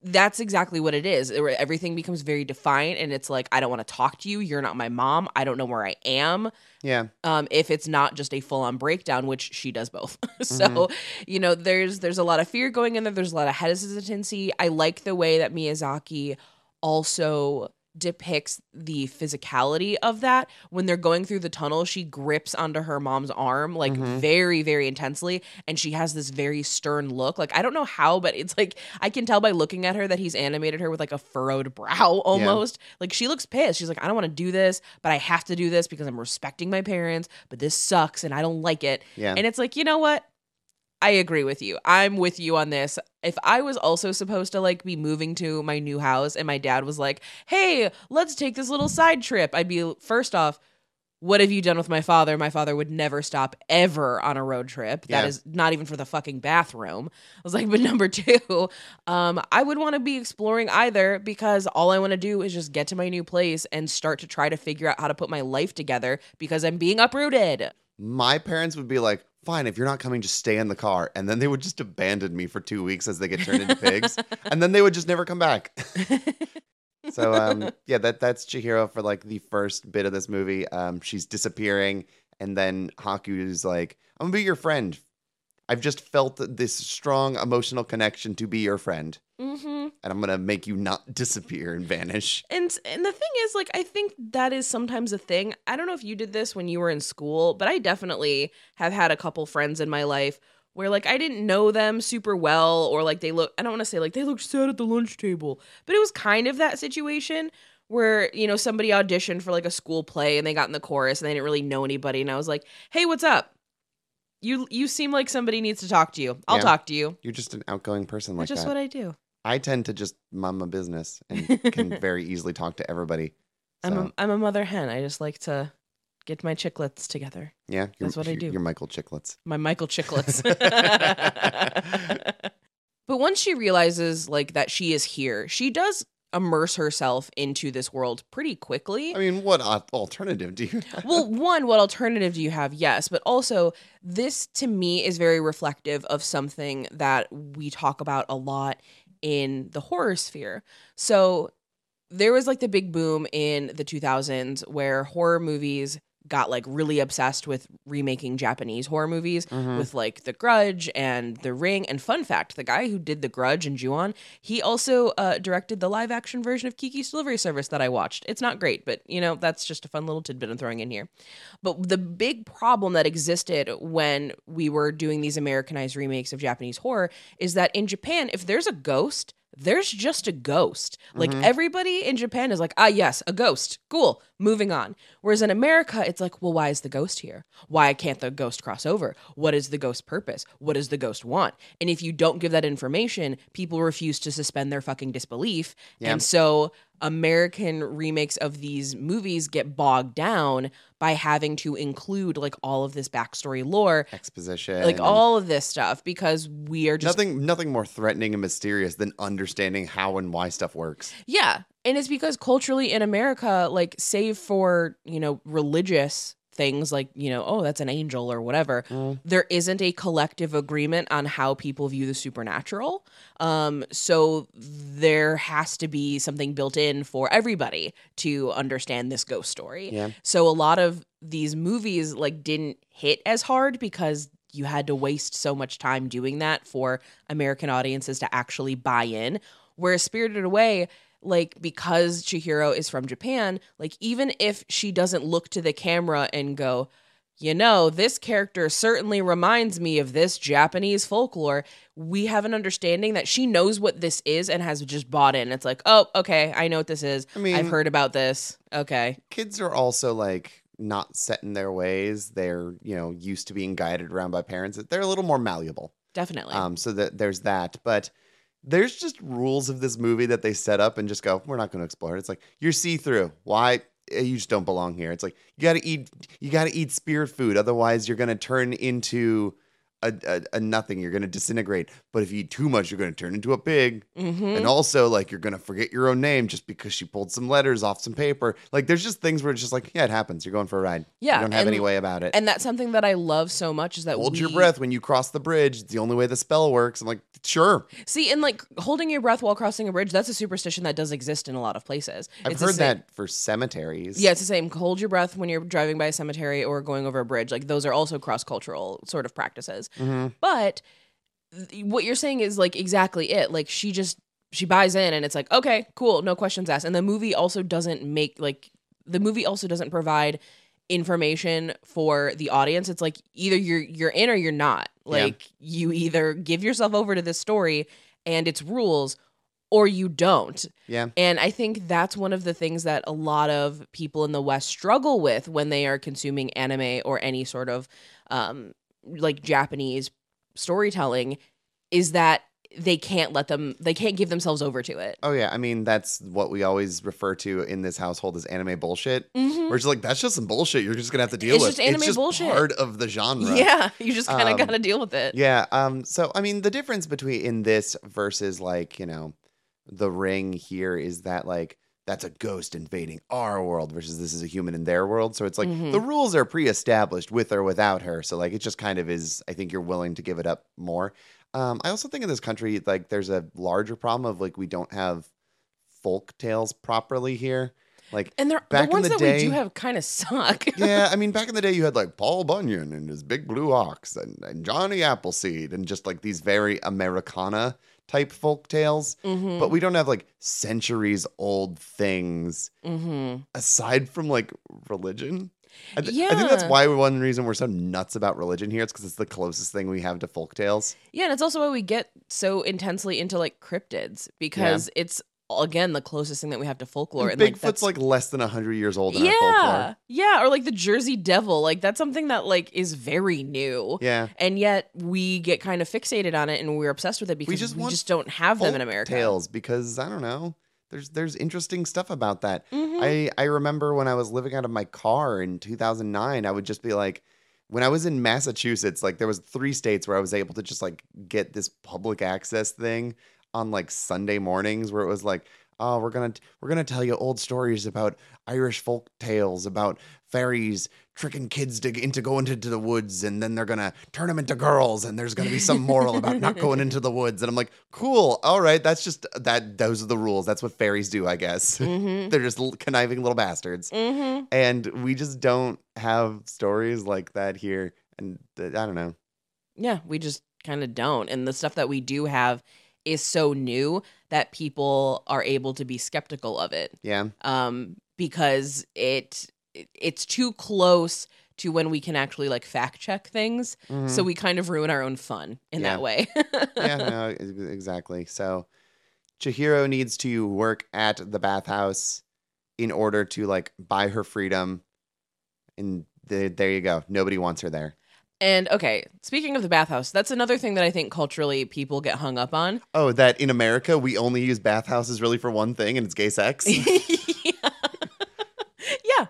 B: that's exactly what it is. Everything becomes very defiant, and it's like, I don't want to talk to you. You're not my mom. I don't know where I am.
C: Yeah.
B: Um, if it's not just a full on breakdown, which she does both. <laughs> so, you know, there's there's a lot of fear going in there. There's a lot of hesitancy. I like the way that Miyazaki also depicts the physicality of that when they're going through the tunnel she grips onto her mom's arm like
C: Mhm.
B: very very intensely and she has this very stern look like i don't know how but it's like i can tell by looking at her that he's animated her with like a furrowed brow almost like she looks pissed she's like i don't want to do this but i have to do this because i'm respecting my parents but this sucks and i don't like it
C: Yeah.
B: and it's like, you know what? I agree with you. I'm with you on this. If I was also supposed to like be moving to my new house and my dad was like, "Hey, let's take this little side trip." I'd be first off, what have you done with my father? My father would never stop ever on a road trip. That
C: Yeah.
B: is not even for the fucking bathroom. I was like, <laughs> but number two, um, I would want to be exploring either because all I want to do is just get to my new place and start to try to figure out how to put my life together because I'm being uprooted.
C: My parents would be like, fine, if you're not coming, just stay in the car. And then they would just abandon me for two weeks as they get turned into pigs. <laughs> and then they would just never come back. <laughs> so um yeah, that that's Chihiro for like the first bit of this movie. Um she's disappearing and then Haku is like, I'm gonna be your friend. I've just felt this strong emotional connection to be your friend.
B: Mm-hmm.
C: And I'm gonna make you not <laughs> disappear and vanish.
B: And and the thing is, like, I think that is sometimes a thing. I don't know if you did this when you were in school, but I definitely have had a couple friends in my life where like I didn't know them super well, or like they look. I don't want to say like they looked sad at the lunch table, but it was kind of that situation where you know somebody auditioned for like a school play and they got in the chorus and they didn't really know anybody, and I was like, hey, what's up? You you seem like somebody needs to talk to you. I'll
C: Yeah.
B: talk to you.
C: You're just an outgoing person like
B: That's just
C: that.
B: what I do.
C: I tend to just mum my business and can <laughs> very easily talk to everybody.
B: I'm
C: So,
B: a, I'm a mother hen. I just like to get my chicklets together.
C: yeah,
B: that's what I do.
C: You're Michael Chicklets.
B: my Michael Chicklets. <laughs> <laughs> but once she realizes like that she is here, she does immerse herself into this world pretty quickly.
C: I mean, what alternative do you have?
B: well, one, what alternative do you have? Yes, but also this to me is very reflective of something that we talk about a lot in the horror sphere. So there was like the big boom in the 2000s where horror movies got like really obsessed with remaking Japanese horror movies
C: Mhm.
B: with like The Grudge and The Ring. And fun fact, the guy who did The Grudge and Ju-on, he also uh, directed the live action version of Kiki's Delivery Service that I watched. It's not great, but you know, that's just a fun little tidbit I'm throwing in here. But the big problem that existed when we were doing these Americanized remakes of Japanese horror is that in Japan, if there's a ghost, there's just a ghost. Like
C: Mhm.
B: everybody in Japan is like, ah, yes, a ghost. Cool. Moving on. Whereas in America, it's like, well, why is the ghost here? Why can't the ghost cross over? What is the ghost purpose? What does the ghost want? And if you don't give that information, people refuse to suspend their fucking disbelief.
C: Yeah.
B: And so American remakes of these movies get bogged down by having to include like all of this backstory lore,
C: Exposition.
B: like all of this stuff, because we are just
C: nothing nothing more threatening and mysterious than understanding how and why stuff works.
B: Yeah. And it's because culturally in America, like, save for, you know, religious things like, you know, oh, that's an angel or whatever, there isn't a collective agreement on how people view the supernatural. Um, so there has to be something built in for everybody to understand this ghost story.
C: Yeah.
B: So a lot of these movies like didn't hit as hard because you had to waste so much time doing that for American audiences to actually buy in. Whereas Spirited Away, like because Chihiro is from Japan, like even if she doesn't look to the camera and go, you know, this character certainly reminds me of this Japanese folklore. We have an understanding that she knows what this is and has just bought in. It's like, oh, okay, I know what this is.
C: I mean-
B: I've heard about this. Okay.
C: Kids are also like not set in their ways. They're, you know, used to being guided around by parents. They're a little more malleable.
B: Definitely.
C: Um, so that there's that. But there's just rules of this movie that they set up and just go, we're not going to explore it. It's like you're see through. Why? Eh, You just don't belong here. It's like you got to eat. You got to eat spirit food. Otherwise, you're going to turn into a, a, a nothing. You're going to disintegrate. But if you eat too much, you're going to turn into a pig.
B: hmm
C: And also, like, you're going to forget your own name just because she pulled some letters off some paper. Like, there's just things where it's just like, yeah, it happens. You're going for a ride.
B: Yeah,
C: You don't have
B: and-
C: any way about it.
B: and that's something that I love so much is that
C: Hold your breath when you cross the bridge. It's the only way the spell works. I'm like, sure.
B: See, and like holding your breath while crossing a bridge, that's a superstition that does exist in a lot of places.
C: I've
B: It's
C: heard
B: same-
C: that for cemeteries.
B: Yeah, it's the same. Hold your breath when you're driving by a cemetery or going over a bridge. Like those are also cross cultural sort of practices.
C: Mhm.
B: But th- what you're saying is like exactly it. Like she just she buys in and it's like, okay, cool, no questions asked. And the movie also doesn't make like the movie also doesn't provide information for the audience. It's like either you're you're in or you're not. Like you either give yourself over to this story and its rules or you don't.
C: Yeah.
B: And I think that's one of the things that a lot of people in the West struggle with when they are consuming anime or any sort of um, like Japanese storytelling is that they can't let them, they can't give themselves over to it.
C: Oh yeah, I mean that's what we always refer to in this household as anime bullshit.
B: Mhm.
C: We're just like that's just some bullshit. You're just gonna have to deal with it.
B: It's
C: with.
B: just anime bullshit.
C: Part of the genre. <laughs>
B: Yeah, you just kind of
C: Um,
B: got to deal with it.
C: Yeah. Um. So I mean, the difference between in this versus like you know, the ring here is that like that's a ghost invading our world versus this is a human in their world. So it's like
B: Mhm.
C: the rules are pre-established with or without her. So like it just kind of is. I think you're willing to give it up more. Um. I also think in this country like there's a larger problem of like we don't have folk tales properly here. Like
B: And they're,
C: back
B: the
C: in
B: ones
C: the
B: that
C: day-
B: we do have kind of suck. <laughs>
C: yeah, I mean, <laughs> back in the day, you had like Paul Bunyan and his big blue ox and, and Johnny Appleseed and just like these very Americana type folk tales.
B: hmm
C: But we don't have like centuries old things
B: hmm
C: aside from like religion. I, th- I think that's
B: Yeah.
C: why one reason we're so nuts about religion here. It's because it's the closest thing we have to folk tales.
B: Yeah, and it's also why we get so intensely into like cryptids because it's again the closest thing that we have to folklore.
C: And
B: and,
C: Bigfoot's
B: like,
C: like less than 100 years old in our folklore.
B: yeah, yeah, or like the Jersey Devil. Like that's something that like is very new.
C: Yeah.
B: And yet we get kind of fixated on it and we're obsessed with it because we
C: just
B: just, don't have them in America.
C: tales because I don't know. There's there's interesting stuff about that.
B: Mhm.
C: I I remember when I was living out of my car in 2009, I would just be like when I was in Massachusetts, like there was three states where I was able to just like get this public access thing on like Sunday mornings where it was like, "Oh, we're to we're to tell you old stories about Irish folk tales about fairies tricking kids to into going into the woods and then they're to turn them into girls and there's to be some moral about not <laughs> going into the woods." And I'm like, "Cool. All right, that's just that those are the rules. That's what fairies do, I guess."
B: Mhm. <laughs>
C: They're just conniving little bastards.
B: Mhm.
C: And we just don't have stories like that here. And th- I don't know.
B: Yeah, we just kind of don't. And the stuff that we do have is so new that people are able to be skeptical of it.
C: Yeah.
B: um, because it it- it's too close to when we can actually like fact check things. So we kind of ruin our own fun in
C: Mm-hmm. Yeah.
B: that way. <laughs>
C: yeah, no, exactly. So Chihiro needs to work at the bathhouse in order to like buy her freedom. And the, there you go. Nobody wants her there.
B: And okay, speaking of the bathhouse, that's another thing that I think culturally people get hung up on.
C: Oh, that in America we only use bathhouses really for one thing, and it's gay sex. <laughs> <laughs>
B: yeah.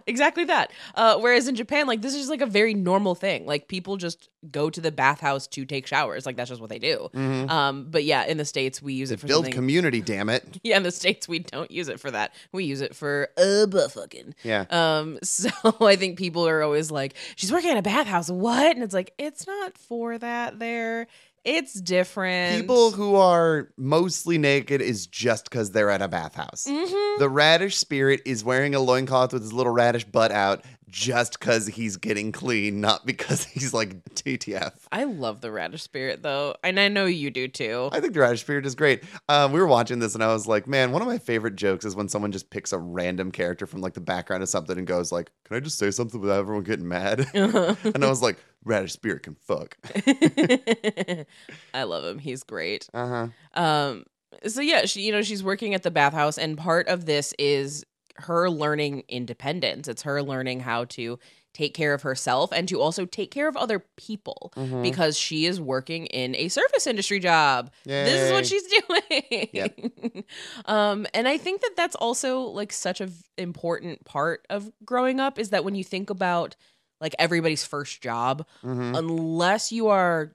B: Exactly that. Uh, whereas in Japan, like this is like a very normal thing. Like people just go to the bathhouse to take showers. Like that's just what they do.
C: Mhm.
B: Um, but yeah, in the states we use it for
C: Build
B: something.
C: community, damn it. <laughs>
B: yeah, in the states we don't use it for that. We use it for uh, butt fucking.
C: Yeah.
B: Um, <laughs> so I think people are always like, "She's working in a bathhouse, what?" And it's like, it's not for that. There, it's different.
C: People who are mostly naked is just because they're at a bathhouse.
B: Mhm.
C: The radish spirit is wearing a loincloth with his little radish butt out just because he's getting clean, not because <laughs> he's like TTF.
B: I love the radish spirit though, and I know you do too.
C: I think the radish spirit is great. Um, we were watching this and I was like, man, one of my favorite jokes is when someone just picks a random character from like the background of something and goes like, can I just say something without everyone getting mad? <laughs> and I was like, radish spirit can fuck. <laughs>
B: I love him. He's great.
C: Uh huh.
B: Um, so yeah, she you know she's working at the bathhouse, and part of this is her learning independence. It's her learning how to take care of herself and to also take care of other people
C: Mhm.
B: because she is working in a service industry job. This is what she's <laughs> doing. um, and I think that that's also like such a v- important part of growing up is that when you think about like everybody's first job,
C: Mhm.
B: unless you are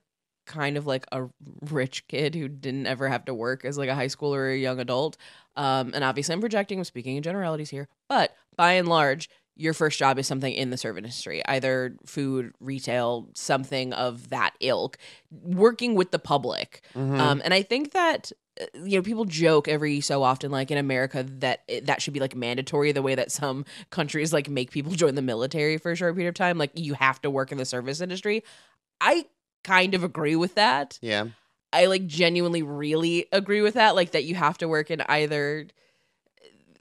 B: kind of like a rich kid who didn't ever have to work as like a high schooler or a young adult. Um, and obviously I'm projecting, I'm speaking in generalities here, but by and large, your first job is something in the service industry, either food, retail, something of that ilk, working with the public.
C: Mhm.
B: Um, and I think that uh, you know people joke every so often, like in America, that it, that should be like mandatory. The way that some <laughs> countries like make people join the military for a short period of time, like you have to work in the service industry. I kind of agree with that.
C: yeah.
B: I like genuinely really agree with that. Like that you have to work in either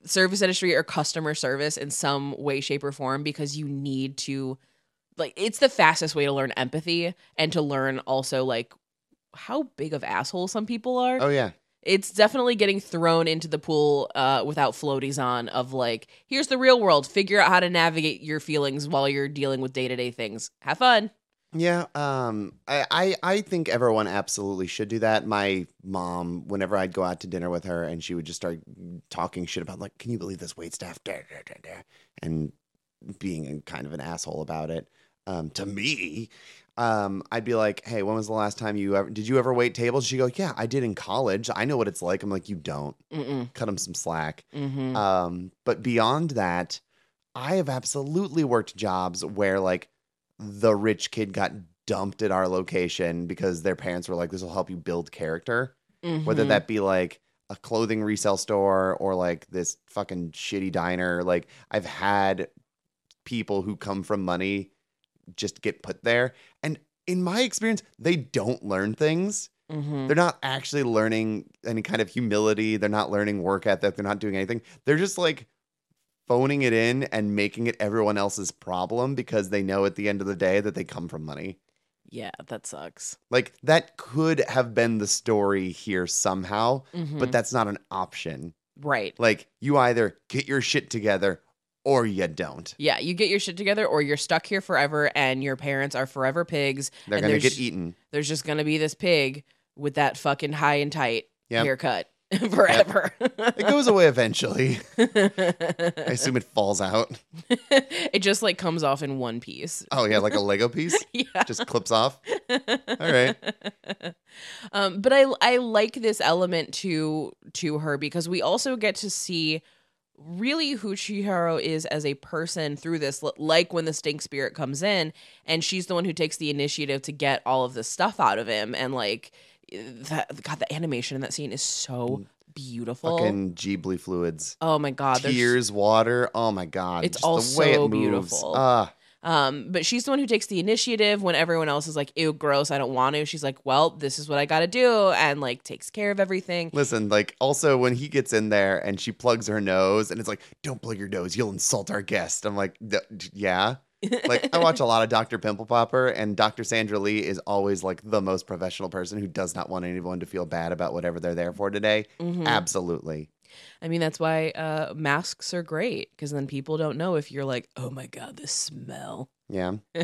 B: service industry or customer service in some way, shape, or form because you need to like it's the fastest way to learn empathy and to learn also like how big of assholes some people are.
C: Oh, yeah.
B: It's definitely getting thrown into the pool uh, without floaties on of like, here's the real world. Figure out how to navigate your feelings while you're dealing with day to day things. Have fun.
C: Yeah, um, I, I I think everyone absolutely should do that. My mom, whenever I'd go out to dinner with her, and she would just start talking shit about like, "Can you believe this wait staff?" Da, da, da, da," and being kind of an asshole about it um, to me. Um, I'd be like, "Hey, when was the last time you ever did you ever wait tables?" She'd go, "Yeah, I did in college. I know what it's like." I'm like, "You don't.
B: Mm-mm.
C: Cut them some slack."
B: Mm-hmm.
C: Um, but beyond that, I have absolutely worked jobs where like the rich kid got dumped at our location because their parents were like, "This will help you build character." Whether
B: Mhm.
C: that be like a clothing resale store or like this fucking shitty diner, like I've had people who come from money just get put there, and in my experience, they don't learn things.
B: Mhm.
C: They're not actually learning any kind of humility. They're not learning work ethic. They're not doing anything. They're just like phoning it in and making it everyone else's problem because they know at the end of the day that they come from money.
B: Yeah, that sucks.
C: Like that could have been the story here somehow,
B: Mhm.
C: but that's not an option.
B: right.
C: Like you either get your shit together or you don't.
B: Yeah, you get your shit together or you're stuck here forever and your parents are forever pigs.
C: They're going to get eaten.
B: There's just going to be this pig with that fucking high and tight
C: Yep.
B: haircut <laughs> forever.
C: It goes away eventually. I assume it falls out. <laughs>
B: it just like comes off in one piece.
C: Oh yeah, like a Lego piece. <laughs>
B: Yeah.
C: Just clips off. All right.
B: Um, but I I like this element to to her because we also get to see really who Chihiro is as a person through this like when the stink spirit comes in and she's the one who takes the initiative to get all of this stuff out of him and like that god the animation in that scene is so beautiful
C: Fucking Ghibli fluids.
B: oh my god there's-
C: tears, water. Oh my god!
B: It's
C: Just
B: all
C: the way
B: so
C: it moves.
B: beautiful.
C: Ah,
B: Um, but she's the one who takes the initiative when everyone else is like, ew, gross, I don't want to. She's like, well, this is what I gotta do, and like takes care of everything.
C: listen. Like also when he gets in there and she plugs her nose and it's like, "Don't plug your nose. You'll insult our guest." I'm like, "D- d- "Yeah." Like I watch a lot of Dr. Pimple Popper and Dr. Sandra Lee is always like the most professional person who does not want anyone to feel bad about whatever they're there for today.
B: Mhm.
C: Absolutely.
B: I mean, that's why uh, masks are great because then people don't know if you're like, oh my God, the smell.
C: Yeah. <laughs>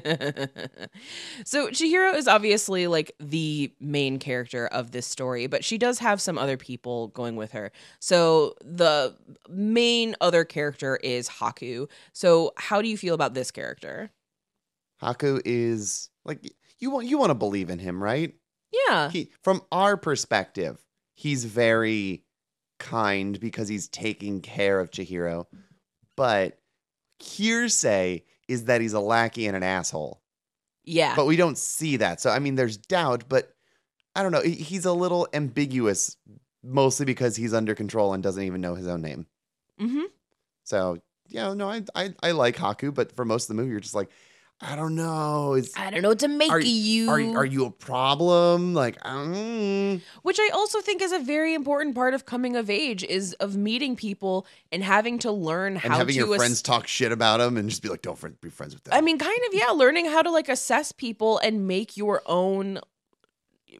B: so Chihiro is obviously like the main character of this story, but she does have some other people going with her. So the main other character is Haku. So how do you feel about this character?
C: Haku is like you want you want to believe in him, right?
B: Yeah.
C: He from our perspective, he's very kind because he's taking care of Chihiro. But hearsay is that he's a lackey and an asshole.
B: Yeah.
C: But we don't see that. So I mean there's doubt, but I don't know. He's a little ambiguous mostly because he's under control and doesn't even know his own name.
B: hmm
C: So, yeah, no, I I, I like Haku, but for most of the movie you're just like I don't know. Is
B: I don't know what to make
C: Are-
B: of you.
C: are are you a problem? Like, mm,
B: Which I also think is a very important part of coming of age is of meeting people and having to learn
C: and
B: how
C: having
B: to
C: your
B: ass-
C: friends talk shit about them and just be like, don't friend, be friends with them.
B: I mean, kind of, yeah, learning how to like assess people and make your own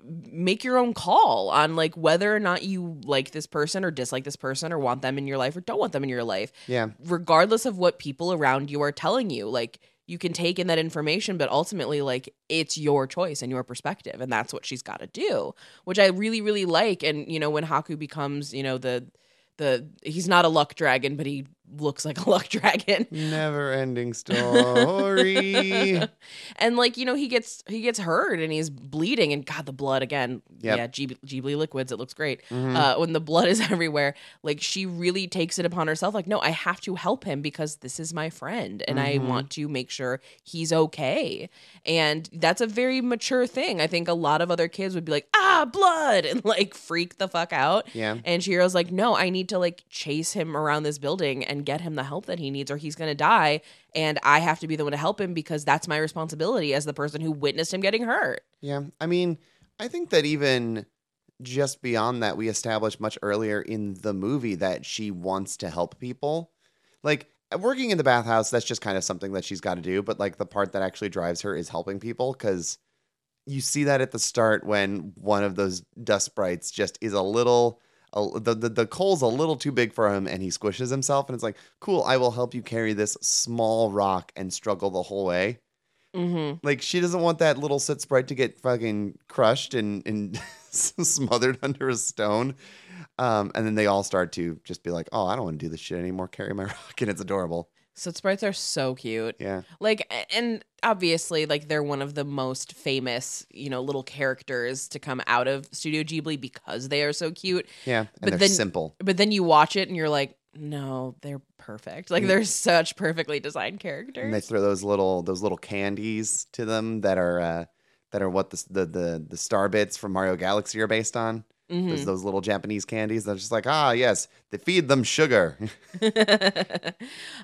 B: make your own call on like whether or not you like this person or dislike this person or want them in your life or don't want them in your life
C: yeah,
B: regardless of what people around you are telling you like you can take in that information but ultimately like it's your choice and your perspective and that's what she's got to do which i really really like and you know when haku becomes you know the the he's not a luck dragon but he looks like a <laughs> luck dragon
C: never ending story. <laughs>
B: and like you know he gets he gets hurt and he's bleeding and god the blood again
C: Yep.
B: yeah Ghibli, Ghibli liquids it looks great
C: Mhm.
B: uh when the blood is <laughs> everywhere like she really takes it upon herself like no i have to help him because this is my friend and i
C: Mhm.
B: want to make sure he's okay and that's a very mature thing i think a lot of other kids would be like ah blood and like freak the fuck out
C: yeah,
B: and Chihiro's like, no, I need to like chase him around this building and get him the help that he needs, or he's gonna die. And I have to be the one to help him because that's my responsibility as the person who witnessed him getting hurt.
C: yeah. I mean, I think that even just beyond that, we established much earlier in the movie that she wants to help people. Like working in the bathhouse, that's just kind of something that she's got to do. But like the part that actually drives her is helping people because you see that at the start when one of those dust sprites just is a little. A, the, the the coal's a little too big for him and he squishes himself and it's like cool i will help you carry this small rock and struggle the whole way
B: Mm-hmm.
C: like she doesn't want that little soot sprite to get fucking crushed and and <laughs> smothered <laughs> under a stone. Um, and then they all start to just be like, "Oh, I don't want to do this shit anymore. Carry my <laughs> rock," and it's adorable.
B: So sprites are so cute.
C: Yeah,
B: Like, and obviously, like they're one of the most famous, you know, little characters to come out of Studio Ghibli because they are so cute.
C: yeah, and
B: But
C: they're
B: then-
C: simple.
B: But then you watch it and you're like, no, they're perfect. Like they're such perfectly designed characters.
C: And they throw those little those little candies to them that are uh, that are what the the the, the star bits from Mario Galaxy are based on.
B: Mhm.
C: Those, those little Japanese candies. They're just like, ah, yes, they feed them sugar. <laughs>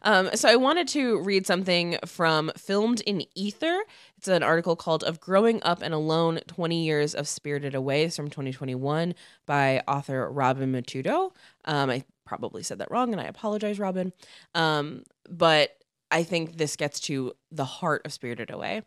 B: um, so I wanted to read something from Filmed in Ether. It's an article called "Of Growing Up and Alone: Twenty Years of Spirited Away" it's from 2021 by author Robin Matudo. Um, I probably said that wrong, and I apologize, Robin. Um, but I think this gets to the heart of Spirited Away.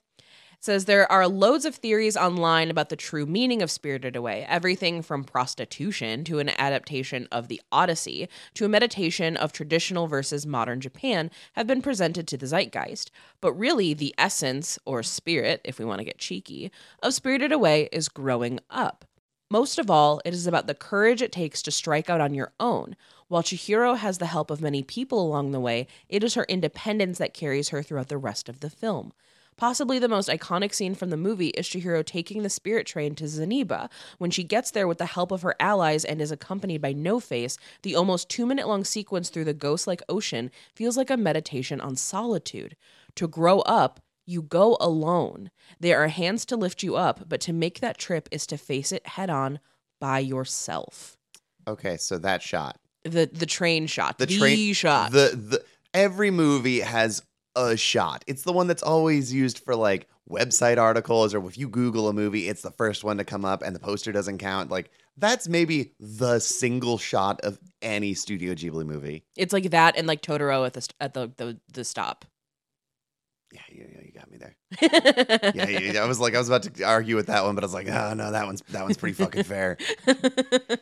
B: Says there are loads of theories online about the true meaning of Spirited Away. Everything from prostitution to an adaptation of the Odyssey to a meditation of traditional versus modern Japan have been presented to the zeitgeist. But really, the essence, or spirit, if we want to get cheeky, of Spirited Away is growing up. Most of all, it is about the courage it takes to strike out on your own. While Chihiro has the help of many people along the way, it is her independence that carries her throughout the rest of the film. Possibly the most iconic scene from the movie is Chihiro taking the spirit train to Zeniba. When she gets there with the help of her allies and is accompanied by No Face, the almost two minute long sequence through the ghost like ocean feels like a meditation on solitude. To grow up, you go alone. There are hands to lift you up, but to make that trip is to face it head on by yourself.
C: okay, so that shot.
B: The the train shot,
C: The
B: the,
C: train-
B: shot.
C: The the every movie has a shot. It's the one that's always used for like website articles or if you Google a movie, it's the first one to come up and the poster doesn't count. Like that's maybe the single shot of any Studio Ghibli movie.
B: it's like that and like Totoro at the at the the, the stop.
C: Yeah, you, you got me there. Yeah, yeah, I <laughs> was like, I was about to argue with that one, but I was like, oh no, that one's that one's pretty fucking fair. <laughs>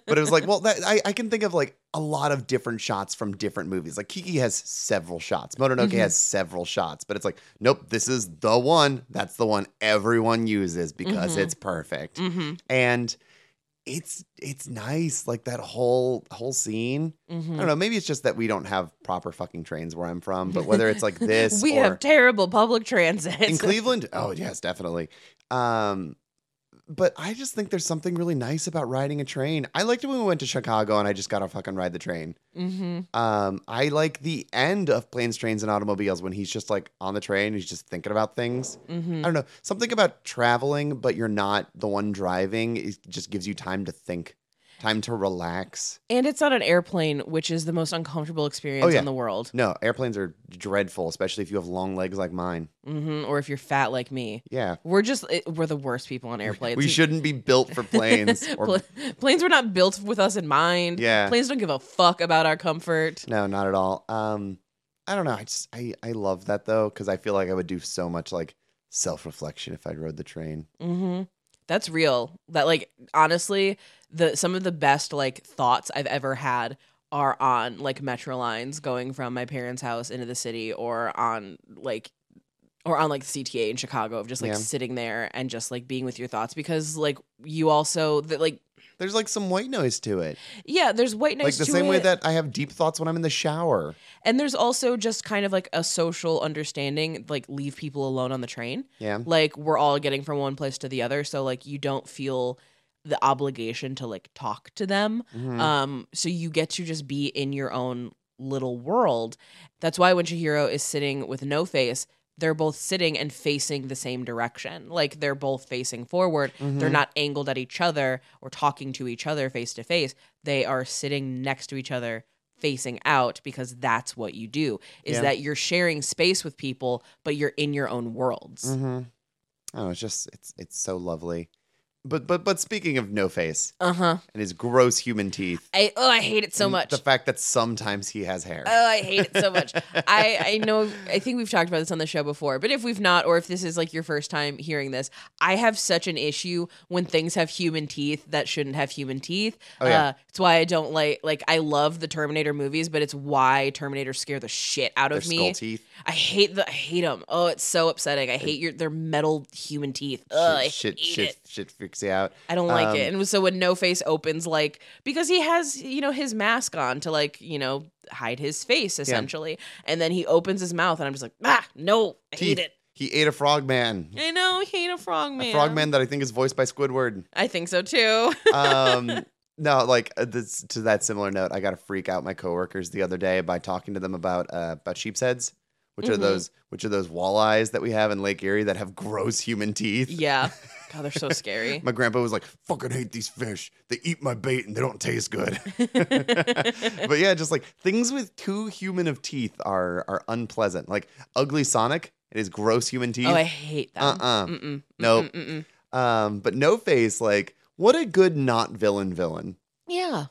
C: But it was like, well, that, I I can think of like a lot of different shots from different movies. Like Kiki has several shots, Mononoke
B: Mhm.
C: has several shots, but it's like, nope, this is the one. That's the one everyone uses because
B: Mhm.
C: it's perfect,
B: hmm
C: and it's it's nice. Like that whole whole scene. I
B: hmm
C: don't know. Maybe it's just that we don't have proper fucking trains where I'm from, but whether it's like <laughs> this
B: we have terrible public <laughs> transit
C: in Cleveland, oh yes, definitely. Um, but I just think there's something really nice about riding a train. I liked it when we went to Chicago and I just got to fucking ride the train.
B: hmm
C: Um, I like the end of Planes, Trains, and Automobiles when he's just like on the train, he's just thinking about things.
B: hmm
C: I don't know, something about traveling, but you're not the one driving. It just gives you time to think, time to relax.
B: And it's on an airplane, which is the most uncomfortable experience
C: Oh, yeah.
B: in the world.
C: No, airplanes are dreadful, especially if you have long legs like mine.
B: hmm Or if you're fat like me.
C: Yeah.
B: We're just, it, we're the worst people on airplanes.
C: We shouldn't be built for planes <laughs> or
B: Pla- planes were not built with us in mind.
C: Yeah.
B: Planes don't give a fuck about our comfort.
C: No, not at all. Um, I don't know. I just I I love that though because I feel like I would do so much like self reflection if I rode the train.
B: hmm That's real. That like honestly, the some of the best like thoughts I've ever had are on like metro lines going from my parents' house into the city or on like or on like the CTA in Chicago of just like
C: Yeah.
B: sitting there and just like being with your thoughts because like you also that like
C: There's like some white noise to it,
B: yeah, there's white noise
C: like the
B: to
C: same way
B: it.
C: that I have deep thoughts when I'm in the shower.
B: and there's also just kind of like a social understanding like leave people alone on the train.
C: Yeah,
B: like we're all getting from one place to the other so like you don't feel the obligation to like talk to them
C: Mhm.
B: um so you get to just be in your own little world that's why when Chihiro is sitting with no face they're both sitting and facing the same direction like they're both facing forward they're
C: Mhm.
B: not angled at each other or talking to each other face to face they are sitting next to each other facing out because that's what you do is
C: Yeah.
B: that you're sharing space with people but you're in your own worlds
C: mm-hmm. Oh, it's just it's it's so lovely. But but but speaking of no face
B: uh-huh
C: and his gross human teeth,
B: I oh I hate it so much.
C: The fact that sometimes he has hair.
B: Oh, I hate it so much. <laughs> I I know I think we've talked about this on the show before, but if we've not or if this is like your first time hearing this, I have such an issue when things have human teeth that shouldn't have human teeth.
C: Oh, yeah.
B: Uh it's why I don't like like I love the Terminator movies, but it's why Terminator scare the shit out
C: Their
B: of me.
C: skull teeth.
B: I hate the I hate them. Oh, it's so upsetting. I hate your their metal human teeth. Ugh, I hate
C: shit,
B: it.
C: shit freaks you out.
B: I don't like it.
C: Um,
B: And so when No Face opens, like, because he has, you know, his mask on to, like, you know, hide his face essentially. And then he opens his mouth, and I'm just like, ah, no, I
C: Teeth.
B: hate it.
C: He ate a frog man.
B: I know, he hate a frog man.
C: A frog man that I think is voiced by Squidward.
B: I think so too. <laughs>
C: um no like uh, this, to that similar note i got to freak out my coworkers the other day by talking to them about uh about sheep's heads which are
B: Mhm.
C: those which are those walleyes that we have in lake erie that have gross human teeth
B: yeah. <laughs> God, they're so scary.
C: my grandpa was like fucking hate these fish they eat my bait and they don't taste good <laughs> <laughs> but yeah just like things with too human of teeth are are unpleasant like ugly sonic it is gross human teeth
B: oh, I hate that.
C: Uh-uh.
B: Mm-mm.
C: Nope.
B: Mm-mm.
C: um but no face like what a good not villain villain
B: Yeah.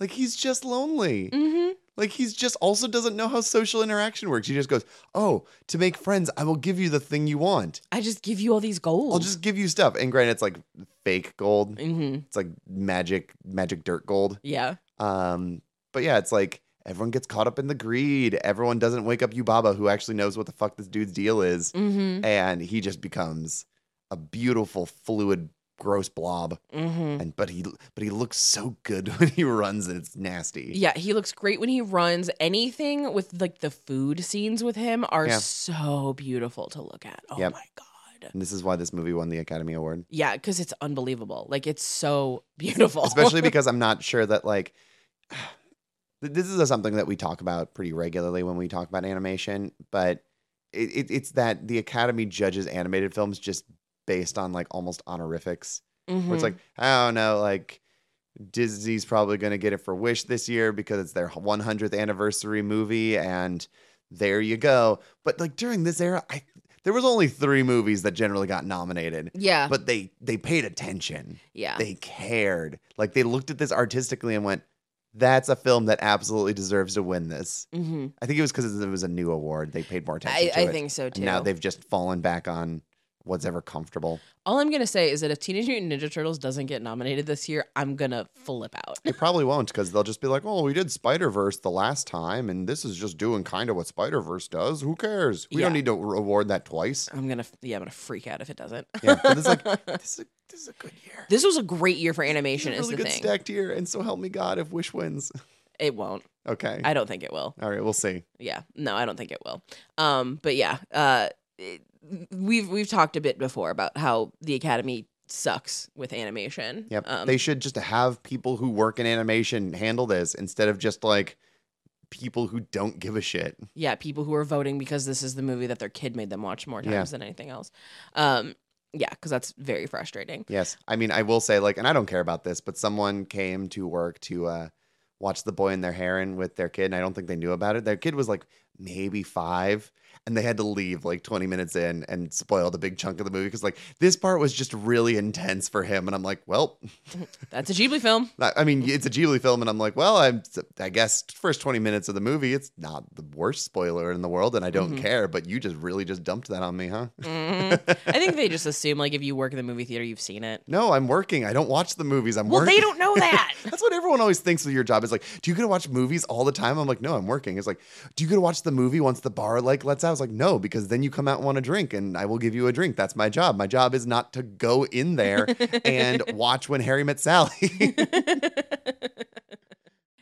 C: like he's just lonely
B: Mm-hmm.
C: Like he's just also doesn't know how social interaction works. He just goes, "Oh, to make friends, I will give you the thing you want.
B: I just give you all these gold.
C: I'll just give you stuff." And granted, it's like fake gold.
B: Mm-hmm.
C: It's like magic, magic dirt gold.
B: Yeah.
C: Um, but yeah, it's like everyone gets caught up in the greed. Everyone doesn't wake up Yubaba, who actually knows what the fuck this dude's deal is,
B: Mm-hmm.
C: and he just becomes a beautiful, fluid, gross blob.
B: Mm-hmm.
C: And but he but he looks so good <laughs> when he runs, and it's nasty.
B: Yeah, he looks great when he runs. Anything with like the food scenes with him are
C: Yeah.
B: so beautiful to look at. Oh
C: Yep.
B: my god.
C: And this is why this movie won the Academy Award.
B: Yeah, because it's unbelievable. Like it's so <laughs> beautiful.
C: especially <laughs> because I'm not sure that like <sighs> this is something that we talk about pretty regularly when we talk about animation, but it, it, it's that the Academy judges animated films just based on like almost honorifics, where it's
B: Mhm.
C: like I don't know, like Disney's probably going to get it for Wish this year because it's their 100th anniversary movie, and there you go. But like during this era, I there was only three movies that generally got nominated,
B: yeah,
C: but they they paid attention
B: yeah,
C: they cared. Like they looked at this artistically and went, that's a film that absolutely deserves to win this.
B: hmm
C: I think it was because it was a new award. They paid more attention
B: I,
C: to
B: I think so too.
C: And now they've just fallen back on what's ever comfortable.
B: All I'm gonna say is that if Teenage Mutant Ninja Turtles doesn't get nominated this year, I'm gonna flip out.
C: it <laughs> probably won't because they'll just be like, "Well, we did Spider Verse the last time, and this is just doing kind of what Spider Verse does. Who cares? We
B: Yeah.
C: don't need to award that twice."
B: I'm gonna yeah, I'm gonna freak out if it doesn't.
C: Yeah, but it's like <laughs> this is a, this is a good year.
B: this was a great year for animation.
C: a
B: Is
C: really
B: the
C: good
B: thing.
C: stacked year, and so help me God if Wish wins. <laughs>
B: It won't.
C: Okay,
B: I don't think it will.
C: all right, we'll see.
B: Yeah, no, I don't think it will. Um, but yeah, uh, it- we've we've talked a bit before about how the Academy sucks with animation.
C: Yep,
B: Um,
C: they should just have people who work in animation handle this instead of just like people who don't give a shit.
B: yeah, people who are voting because this is the movie that their kid made them watch more times
C: Yeah.
B: than anything else. Um, yeah, because that's very frustrating.
C: Yes. I mean, I will say, like, and I don't care about this, but someone came to work to uh, watch The Boy and the Heron with their kid, and I don't think they knew about it. Their kid was like maybe five, and they had to leave like 20 minutes in and spoiled a big chunk of the movie because, like, this part was just really intense for him. And I'm like, well, <laughs>
B: That's a Ghibli film. <laughs>
C: I mean, it's a Ghibli film, and I'm like, well, I'm, I guess first 20 minutes of the movie, it's not the worst spoiler in the world, and I don't
B: Mhm.
C: care, but you just really just dumped that on me, huh?
B: Mhm. I think they just <laughs> assume like if you work in the movie theater, you've seen it.
C: No, I'm working. I don't watch the movies. I'm
B: Well,
C: working.
B: they don't know that.
C: That's what everyone always thinks with your job. Is like, do you get to watch movies all the time? I'm like, no, I'm working. It's like, do you get to watch the movie once the bar like lets out? I was like, no, because then you come out and want a drink, and I will give you a drink. That's my job. My job is not to go in there and <laughs> watch when Harry met Sally. <laughs>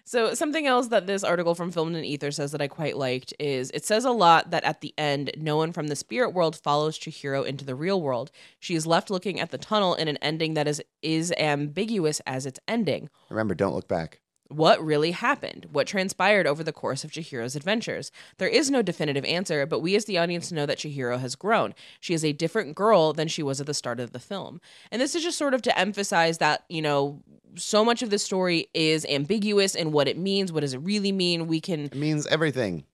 B: So something else that this article from Filmed in Ether says that I quite liked is it says a lot that at the end, no one from the spirit world follows Chihiro into the real world. She is left looking at the tunnel in an ending that is is ambiguous as its ending.
C: Remember, don't look back.
B: What really happened? What transpired over the course of Chihiro's adventures? There is no definitive answer, but we as the audience know that Chihiro has grown. She is a different girl than she was at the start of the film. And this is just sort of to emphasize that, you know, so much of the story is ambiguous in what it means. What does it really mean? We can
C: It means everything.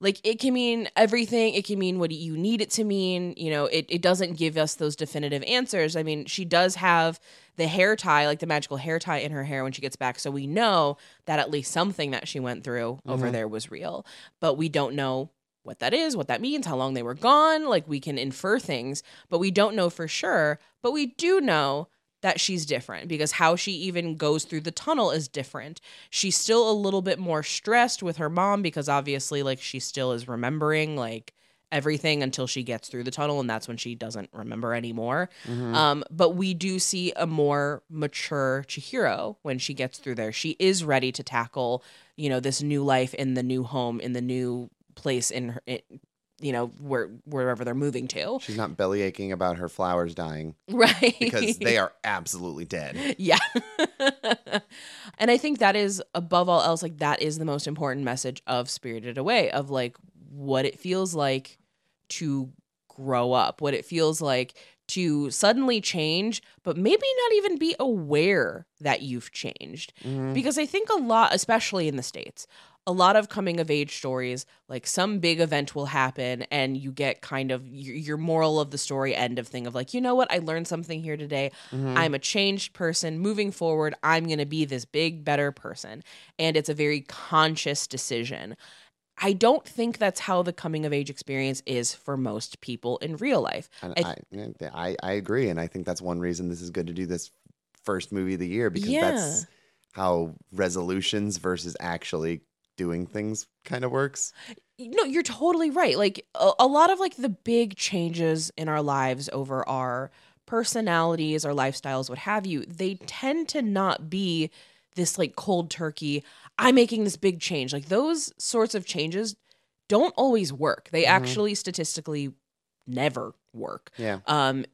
B: Like it can mean everything. It can mean what you need it to mean. You know it, it doesn't give us those definitive answers. I mean she does have the hair tie like the magical hair tie in her hair when she gets back. So we know that at least something that she went through over
C: Mhm.
B: there was real. But we don't know what that is what that means how long they were gone. Like we can infer things but we don't know for sure. But we do know that she's different because how she even goes through the tunnel is different. She's still a little bit more stressed with her mom because obviously like she still is remembering like everything until she gets through the tunnel and that's when she doesn't remember anymore.
C: Mhm.
B: um but we do see a more mature Chihiro when she gets through there. She is ready to tackle you know this new life in the new home in the new place in her it, you know where wherever they're moving to
C: She's not belly aching about her flowers dying
B: right
C: because they <laughs> are absolutely dead.
B: yeah. <laughs> and I think that is above all else like that is the most important message of Spirited Away of like what it feels like to grow up, what it feels like to suddenly change, but maybe not even be aware that you've changed.
C: Mhm.
B: Because I think a lot, especially in the States, a lot of coming of age stories, like some big event will happen and you get kind of your, moral of the story end of thing of like, you know what, I learned something here today.
C: Mhm.
B: I'm a changed person. Moving forward, I'm going to be this big, better person. And it's a very conscious decision. I don't think that's how the coming of age experience is for most people in real life.
C: And
B: I-
C: I, I, I agree, and I think that's one reason this is good to do this first movie of the year because
B: Yeah.
C: that's how resolutions versus actually doing things kind of works.
B: No, you're totally right. Like a, a lot of like the big changes in our lives over our personalities, our lifestyles, what have you, they tend to not be this like cold turkey, I'm making this big change. Like those sorts of changes don't always work. They
C: Mhm.
B: actually statistically never work.
C: Yeah,
B: Um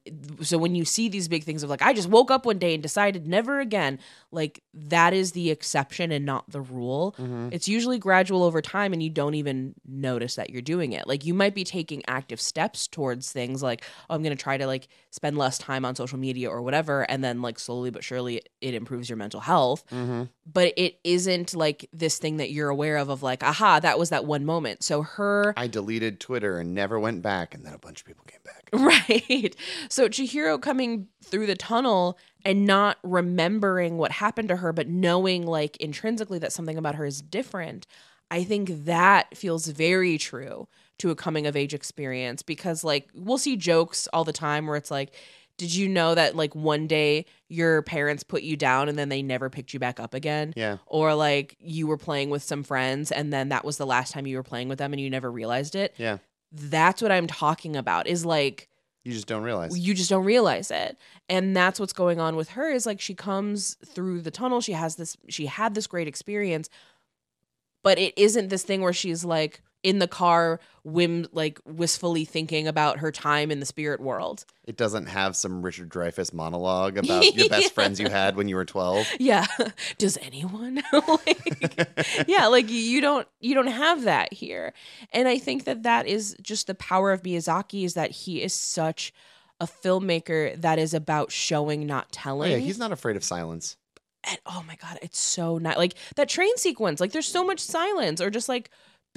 B: so when you see these big things of like I just woke up one day and decided never again, like that is the exception and not the rule.
C: Mhm.
B: It's usually gradual over time and you don't even notice that you're doing it. Like you might be taking active steps towards things like, oh, I'm going to try to like spend less time on social media or whatever. And then like slowly but surely it improves your mental health
C: Mm-hmm.
B: But it isn't like this thing that you're aware of of like aha that was that one moment so her
C: I deleted Twitter and never went back, and then a bunch of people came back. <laughs>
B: right so chihiro coming through the tunnel and not remembering what happened to her but knowing like intrinsically that something about her is different i think that feels very true to a coming of age experience because like we'll see jokes all the time where it's like did you know that like one day your parents put you down and then they never picked you back up again
C: Yeah.
B: or like you were playing with some friends and then that was the last time you were playing with them and you never realized it
C: Yeah.
B: that's what i'm talking about is like
C: You just don't realize.
B: you just don't realize it and that's what's going on with her is like she comes through the tunnel she has this she had this great experience but it isn't this thing where she's like in the car whim like wistfully thinking about her time in the spirit world.
C: It doesn't have some Richard Dreyfuss monologue about <laughs> your best friends you had when you were 12. <laughs>
B: yeah. <laughs> Does anyone? Like yeah like you- don't you don't have that here. And i think that that is just the power of miyazaki is that he is such a filmmaker that is about showing not
C: Oh,
B: telling.
C: yeah, he's not afraid of silence.
B: and oh my god it's so nice like that train sequence like there's so much silence or just like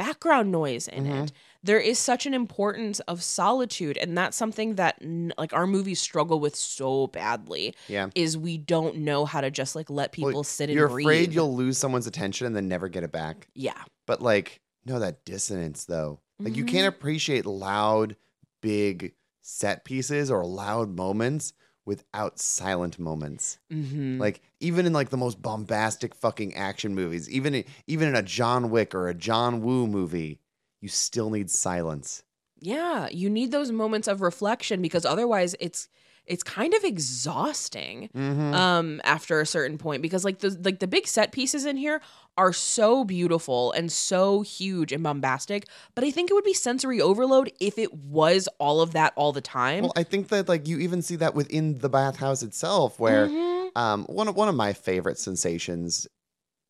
B: background noise in
C: Mhm.
B: it there is such an importance of solitude and that's something that like our movies struggle with so badly
C: Yeah.
B: is we don't know how to just like let people
C: Well,
B: sit and
C: You're
B: breathe
C: afraid you'll lose someone's attention and then never get it back.
B: yeah
C: But like, no, that dissonance though. Like you
B: Mhm.
C: can't appreciate loud, big set pieces or loud moments without silent moments.
B: mm-hmm.
C: Like even in like the most bombastic fucking action movies, even in, even in a John Wick or a John Woo movie, you still need silence.
B: yeah you need those moments of reflection because otherwise it's it's kind of exhausting
C: Mm-hmm.
B: um after a certain point because like the like the big set pieces in here are so beautiful and so huge and bombastic but i think it would be sensory overload if it was all of that all the time
C: well, I think that like you even see that within the bathhouse itself, where
B: Mhm.
C: um, one of one of my favorite sensations.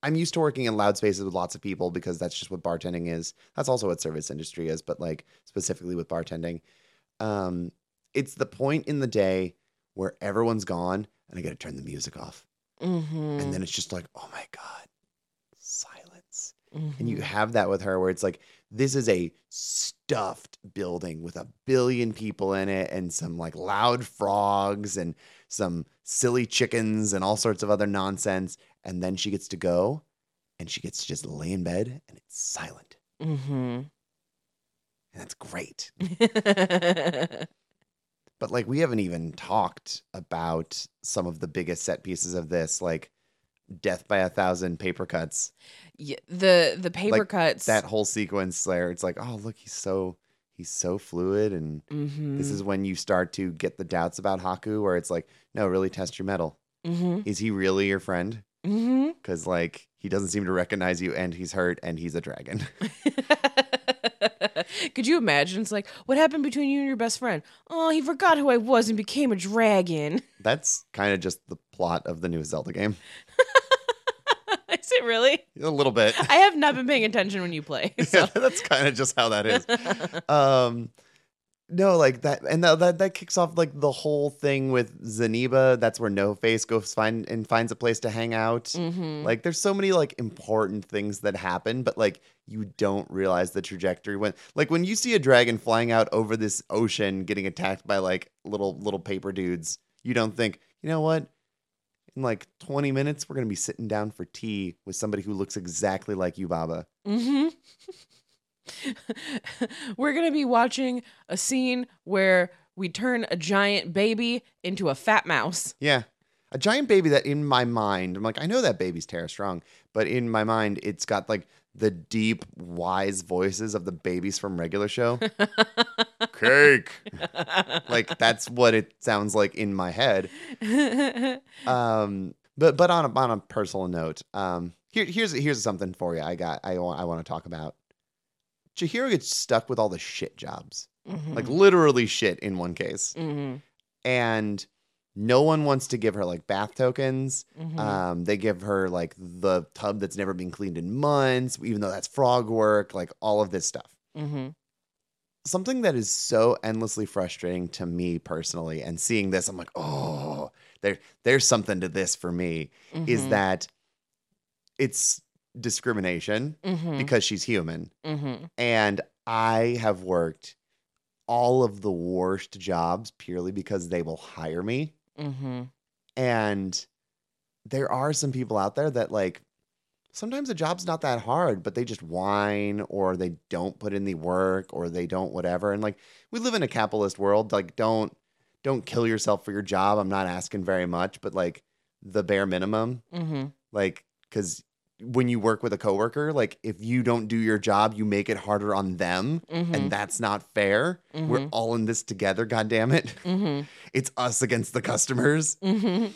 C: I'm used to working in loud spaces with lots of people because that's just what bartending is. That's also what service industry is, but like specifically with bartending, um, it's the point in the day where everyone's gone and I got to turn the music off,
B: Mhm.
C: and then it's just like, oh my god, silence.
B: Mhm.
C: And you have that with her where it's like, this is a stuffed building with a billion people in it and some like loud frogs and some silly chickens and all sorts of other nonsense. And then she gets to go and she gets to just lay in bed and it's silent.
B: Mhm.
C: And that's great. <laughs> But like, we haven't even talked about some of the biggest set pieces of this, like Death by a Thousand paper cuts.
B: Yeah, the the paper
C: Like,
B: cuts
C: that whole sequence there it's like oh look he's so he's so fluid and
B: Mhm.
C: this is when you start to get the doubts about haku where it's like no really test your mettle
B: Mhm.
C: is he really your friend
B: Mhm.
C: because like he doesn't seem to recognize you and he's hurt and he's a dragon <laughs> <laughs>
B: Could you imagine? It's like, what happened between you and your best friend? Oh, he forgot who I was and became a dragon. <laughs>
C: that's kind of just the plot of the new zelda game <laughs>
B: Is it really?
C: a little bit
B: I have not been paying attention when you play.
C: yeah, that's kind of just how that is um no like that and that, that that kicks off like the whole thing with Zeniba that's where no face goes find and finds a place to hang out
B: Mhm.
C: Like there's so many like important things that happen, but like you don't realize the trajectory when like when you see a dragon flying out over this ocean getting attacked by like little little paper dudes, you don't think, you know what? In like 20 minutes, we're gonna be sitting down for tea with somebody who looks exactly like Yubaba.
B: hmm <laughs> <laughs> We're going to be watching a scene where we turn a giant baby into a fat mouse.
C: Yeah. A giant baby that in my mind, I'm like, I know that baby's Tara Strong, but in my mind, it's got like the deep, wise voices of the babies from regular show. <laughs> Cake. like that's what it sounds like in my head. <laughs> Um, but but on a on a personal note, um, here here's here's something for you. I got I want I want to talk about. Chihiro gets stuck with all the shit jobs, like literally shit in one case,
B: hmm
C: and no one wants to give her like bath tokens.
B: hmm
C: Um, they give her like the tub that's never been cleaned in months, even though that's frog work, like all of this stuff.
B: hmm
C: something that is so endlessly frustrating to me personally and seeing this i'm like oh there there's something to this for me is
B: Mhm.
C: that it's discrimination
B: Mhm.
C: because she's human.
B: Mhm.
C: And I have worked all of the worst jobs purely because they will hire me.
B: Mhm.
C: And there are some people out there that like sometimes a job's not that hard, but they just whine or they don't put in the work or they don't whatever. And like we live in a capitalist world, like don't don't kill yourself for your job. I'm not asking very much, but like the bare minimum,
B: Mhm.
C: like cuz when you work with a coworker, like if you don't do your job, you make it harder on them,
B: Mhm.
C: and that's not fair. We're
B: Mhm.
C: all in this together, god damn it.
B: Mhm. <laughs>
C: It's us against the customers.
B: Mhm.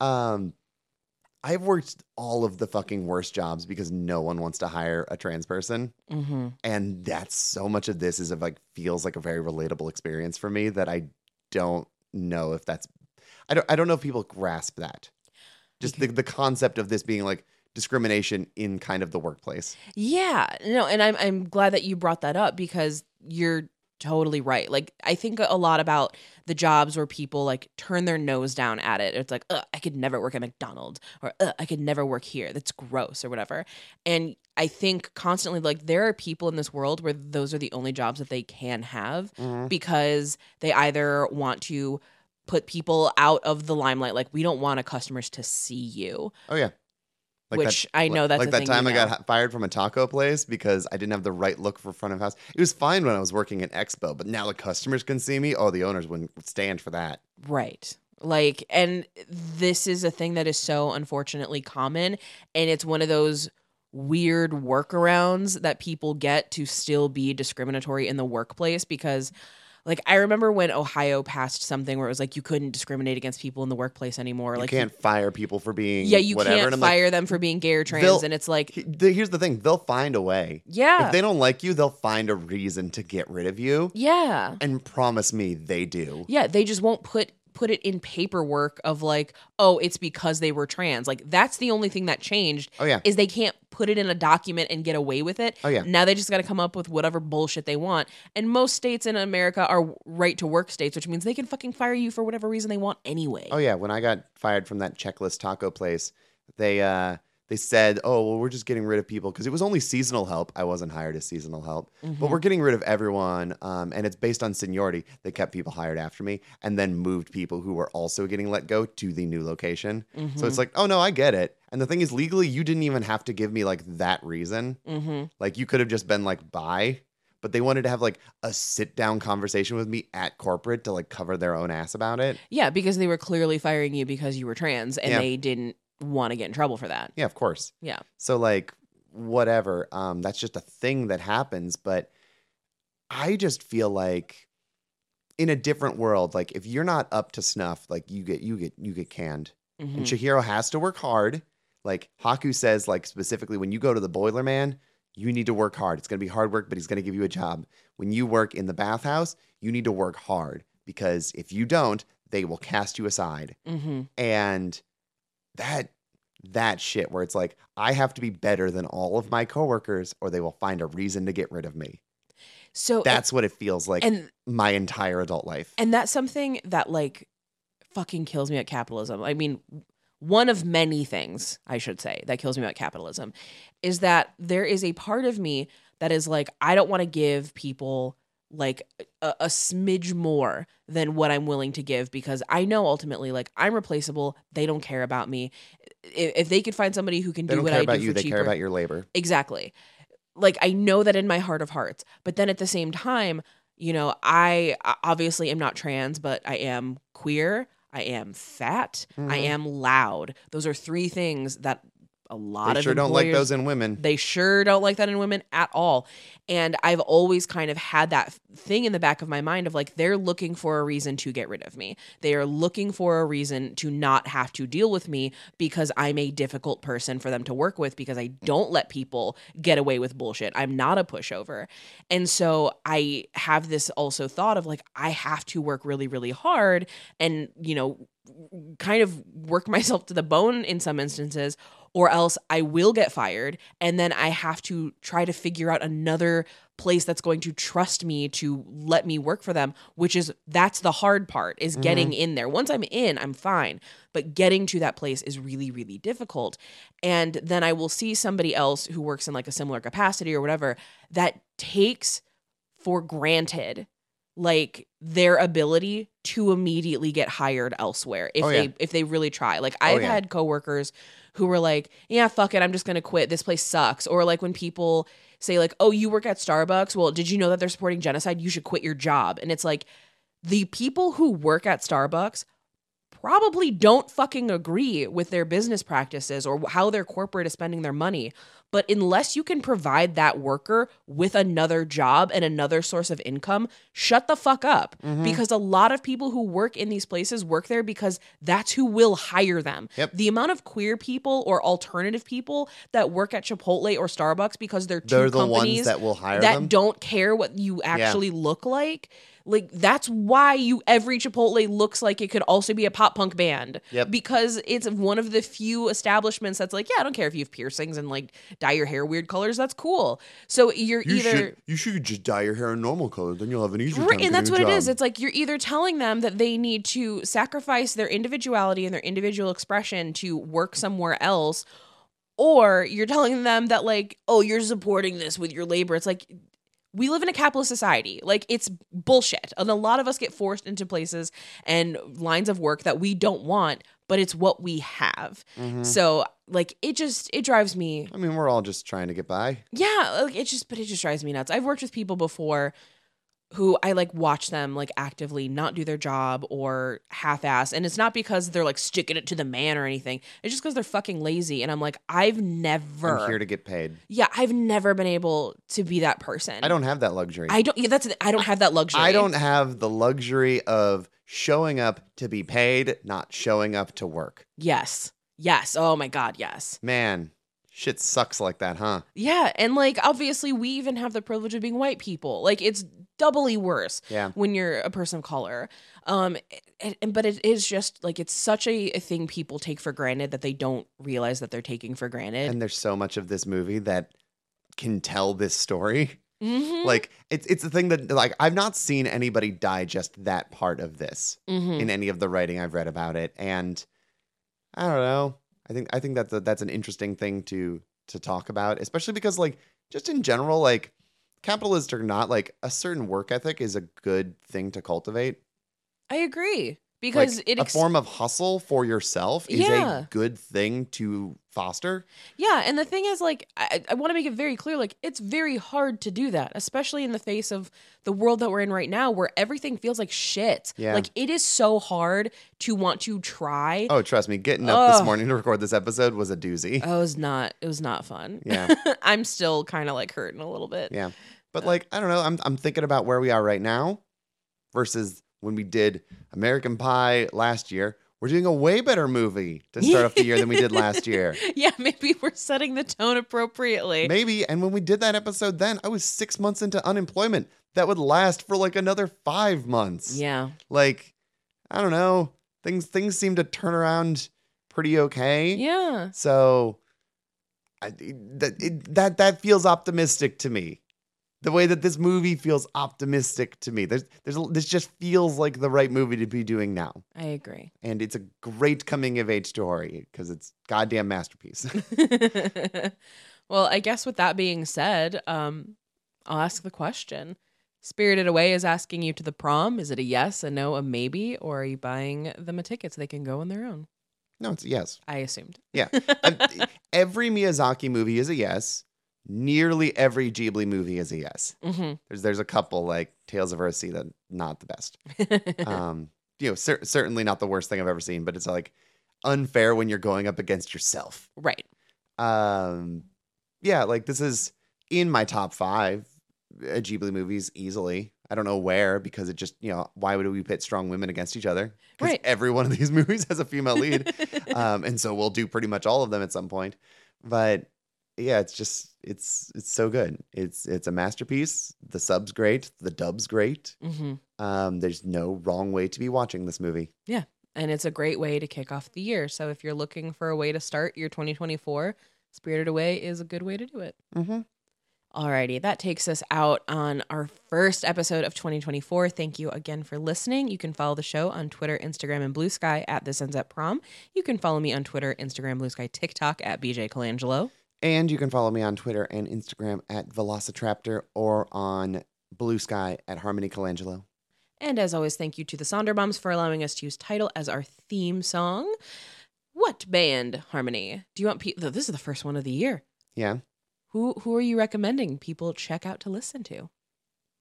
C: Um, I've worked all of the fucking worst jobs because no one wants to hire a trans person,
B: Mhm.
C: and that's so much of this is of like feels like a very relatable experience for me that I don't know if that's I don't I don't know if people grasp that. Just the the concept of this being like discrimination in kind of the workplace.
B: Yeah, no, and I'm I'm glad that you brought that up because you're totally right. Like I think a lot about the jobs where people like turn their nose down at it. It's like, I could never work at McDonald's or I could never work here. That's gross or whatever. And I think constantly like there are people in this world where those are the only jobs that they can have mm-hmm. because they either want to put people out of the limelight like we don't want our customers to see you
C: Oh yeah.
B: Which I know that's
C: like
B: a
C: that
B: thing
C: time I
B: know.
C: got fired from a taco place because I didn't have the right look for front of house. It was fine when I was working at Expo, but now the customers can see me. Oh, the owners wouldn't stand for that.
B: Right. Like, and this is a thing that is so unfortunately common. And it's one of those weird workarounds that people get to still be discriminatory in the workplace because. Like I remember when Ohio passed something where it was like you couldn't discriminate against people in the workplace anymore.
C: Like You
B: like
C: can't fire people for being
B: yeah, you
C: whatever.
B: can't
C: I'm like,
B: fire them for being gay or trans, and it's like
C: here's the thing: they'll find a way.
B: yeah,
C: If they don't like you, they'll find a reason to get rid of you.
B: yeah,
C: And promise me they do.
B: Yeah, they just won't put put it in paperwork of like, oh, it's because they were trans. Like that's the only thing that changed
C: Oh yeah.
B: is they can't put it in a document and get away with it.
C: Oh yeah.
B: Now they just got to come up with whatever bullshit they want. And most states in America are right to work states, which means they can fucking fire you for whatever reason they want anyway.
C: Oh yeah, when I got fired from that checklist taco place, they uh they said, "Oh, well, we're just getting rid of people because it was only seasonal help. I wasn't hired as seasonal help,
B: Mm-hmm.
C: but we're getting rid of everyone, um, and it's based on seniority. They kept people hired after me, and then moved people who were also getting let go to the new location.
B: Mm-hmm.
C: So it's like, oh no, I get it. And the thing is, legally, you didn't even have to give me like that reason.
B: Mm-hmm.
C: Like you could have just been like, bye. But they wanted to have like a sit down conversation with me at corporate to like cover their own ass about it.
B: Yeah, because they were clearly firing you because you were trans and
C: Yeah.
B: they didn't want to get in trouble for that.
C: Yeah, of course.
B: Yeah.
C: So like whatever. Um that's just a thing that happens, but I just feel like in a different world, like if you're not up to snuff, like you get you get you get canned.
B: Mhm.
C: And Chihiro has to work hard. Like Haku says like specifically when you go to the boiler man, you need to work hard. It's going to be hard work, but he's going to give you a job. When you work in the bathhouse, you need to work hard because if you don't, they will cast you aside
B: Mhm.
C: and that that shit where it's like I have to be better than all of my coworkers or they will find a reason to get rid of me.
B: So
C: That's what it feels like
B: and
C: my entire adult life.
B: And that's something that like fucking kills me at capitalism. I mean, one of many things, I should say, that kills me about capitalism is that there is a part of me that is like, I don't want to give people like a, a smidge more than what I'm willing to give because I know ultimately, like, I'm replaceable. They don't care about me. If, if they could find somebody who can
C: They
B: do what I
C: about
B: do
C: you,
B: for
C: they
B: cheaper,
C: care about your labor.
B: exactly like i know that in my heart of hearts but then at the same time you know i I obviously am not trans but i am queer i am fat i
C: Mhm.
B: am loud those are three things that a lot
C: They
B: of
C: sure don't like those in women.
B: they sure don't like that in women at all. And I've always kind of had that thing in the back of my mind of like, they're looking for a reason to get rid of me. They are looking for a reason to not have to deal with me because I'm a difficult person for them to work with because I don't let people get away with bullshit. I'm not a pushover. And so I have this also thought of like, I have to work really, really hard and, you know, kind of work <laughs> myself to the bone in some instances or else I will get fired and then I have to try to figure out another place that's going to trust me to let me work for them, which is that's the hard part is mm-hmm. getting in there. Once I'm in, I'm fine, but getting to that place is really really difficult. And then I will see somebody else who works in like a similar capacity or whatever that takes for granted like their ability to immediately get hired elsewhere if
C: Oh, yeah.
B: they if they really try. Like oh, I've
C: yeah.
B: had coworkers who were like, "Yeah, fuck it, I'm just going to quit. This place sucks." Or like when people say like, "Oh, you work at Starbucks? Well, did you know that they're supporting genocide? You should quit your job." And it's like the people who work at Starbucks probably don't fucking agree with their business practices or how their corporate is spending their money. But unless you can provide that worker with another job and another source of income, shut the fuck up.
C: Mm-hmm.
B: Because a lot of people who work in these places work there because that's who will hire them.
C: Yep.
B: The amount of queer people or alternative people that work at Chipotle or Starbucks because they're 2
C: They're the
B: companies
C: ones that will hire
B: that
C: them.
B: don't care what you actually look like. Like that's why you every Chipotle looks like it could also be a pop punk band.
C: Yep.
B: Because it's one of the few establishments that's like, yeah, I don't care if you have piercings and like dye your hair weird colors. That's cool. So you're
C: You
B: either
C: should you should just dye your hair a normal color, then you'll have an easier
B: Right,
C: time
B: and that's what
C: a
B: it is. It's like you're either telling them that they need to sacrifice their individuality and their individual expression to work somewhere else, or you're telling them that like, oh, you're supporting this with your labor. It's like we live in a capitalist society. Like it's bullshit. And a lot of us get forced into places and lines of work that we don't want, but it's what we have.
C: Mhm.
B: So like it just it drives me
C: I mean, we're all just trying to get by.
B: yeah, like it just but it just drives me nuts. I've worked with people before who I like watch them like actively not do their job or half ass. And it's not because they're like sticking it to the man or anything. It's just because they're fucking lazy. And I'm like, I've never
C: I'm here to get paid.
B: Yeah, I've never been able to be that person.
C: I don't have that luxury.
B: I don't yeah, that's I don't have that luxury.
C: I don't have the luxury of showing up to be paid, not showing up to work.
B: Yes. Yes. Oh my god, yes.
C: Man, shit sucks like that, huh?
B: Yeah, and like obviously we even have the privilege of being white people. Like it's doubly worse
C: Yeah.
B: when you're a person of color. Um and, and- but it is just like it's such a, a thing people take for granted that they don't realize that they're taking for granted.
C: And there's so much of this movie that can tell this story.
B: Mhm,
C: Like it's it's the thing that like I've not seen anybody digest that part of this
B: mhm.
C: in any of the writing I've read about it, and I don't know. I think I think that's a, that's an interesting thing to to talk about, especially because like just in general, like capitalist or not, like a certain work ethic is a good thing to cultivate.
B: I agree because
C: like,
B: it
C: a form of hustle for yourself is
B: Yeah.
C: a good thing to foster.
B: Yeah, and the thing is, like, I, I want to make it very clear, like, it's very hard to do that, especially in the face of the world that we're in right now, where everything feels like shit.
C: Yeah.
B: Like, it is so hard to want to try.
C: Oh, trust me, getting up this morning to record this episode was a doozy.
B: Oh, it was not. It was not fun.
C: Yeah. <laughs>
B: I'm still kind of like hurting a little bit.
C: Yeah. But uh, like, I don't know. I'm I'm thinking about where we are right now versus when we did American Pie last year. We're doing a way better movie to start off the year than we did last year. <laughs>
B: Yeah, maybe we're setting the tone appropriately.
C: Maybe. And when we did that episode then, I was six months into unemployment. That would last for like another five months.
B: Yeah.
C: Like, I don't know. Things things seem to turn around pretty okay.
B: Yeah.
C: So I, that it, that that feels optimistic to me. The way that this movie feels optimistic to me. There's there's this just feels like the right movie to be doing now.
B: I agree.
C: And it's a great coming of age story because it's goddamn masterpiece. <laughs> <laughs>
B: well, I guess with that being said, um, I'll ask the question. Spirited Away is asking you to the prom. Is it a yes, a no, a maybe, or are you buying them a ticket so they can go on their own?
C: no, it's a yes.
B: I assumed.
C: Yeah. <laughs> Every Miyazaki movie is a yes. Nearly every Ghibli movie is a yes.
B: hmm
C: There's there's a couple like Tales of Earthsea that not the best. <laughs> um, you know, cer- certainly not the worst thing I've ever seen, but it's like unfair when you're going up against yourself.
B: right.
C: Um, yeah, like this is in my top five uh, Ghibli movies easily. I don't know where because it just you know why would we pit strong women against each other? 'Cause
B: Right.
C: Every one of these <laughs> movies has a female lead, <laughs> um, and so we'll do pretty much all of them at some point. But yeah, it's just it's it's so good. It's it's a masterpiece. The sub's great. The dub's great.
B: hmm
C: Um, there's no wrong way to be watching this movie.
B: Yeah, and it's a great way to kick off the year. So if you're looking for a way to start your 2024, Spirited Away is a good way to do it.
C: Mm-hmm.
B: Alrighty, that takes us out on our first episode of 2024. Thank you again for listening. You can follow the show on Twitter, Instagram, and Blue Sky at This Ends at Prom. You can follow me on Twitter, Instagram, Blue Sky, TikTok at BJ Colangelo.
C: And you can follow me on Twitter and Instagram at Velocitraptor or on Blue Sky at Harmony Colangelo.
B: And as always, thank you to the Sonder Bombs for allowing us to use title as our theme song. What band, Harmony? Do you want people? This is the first one of the year.
C: Yeah.
B: Who who are you recommending people check out to listen to?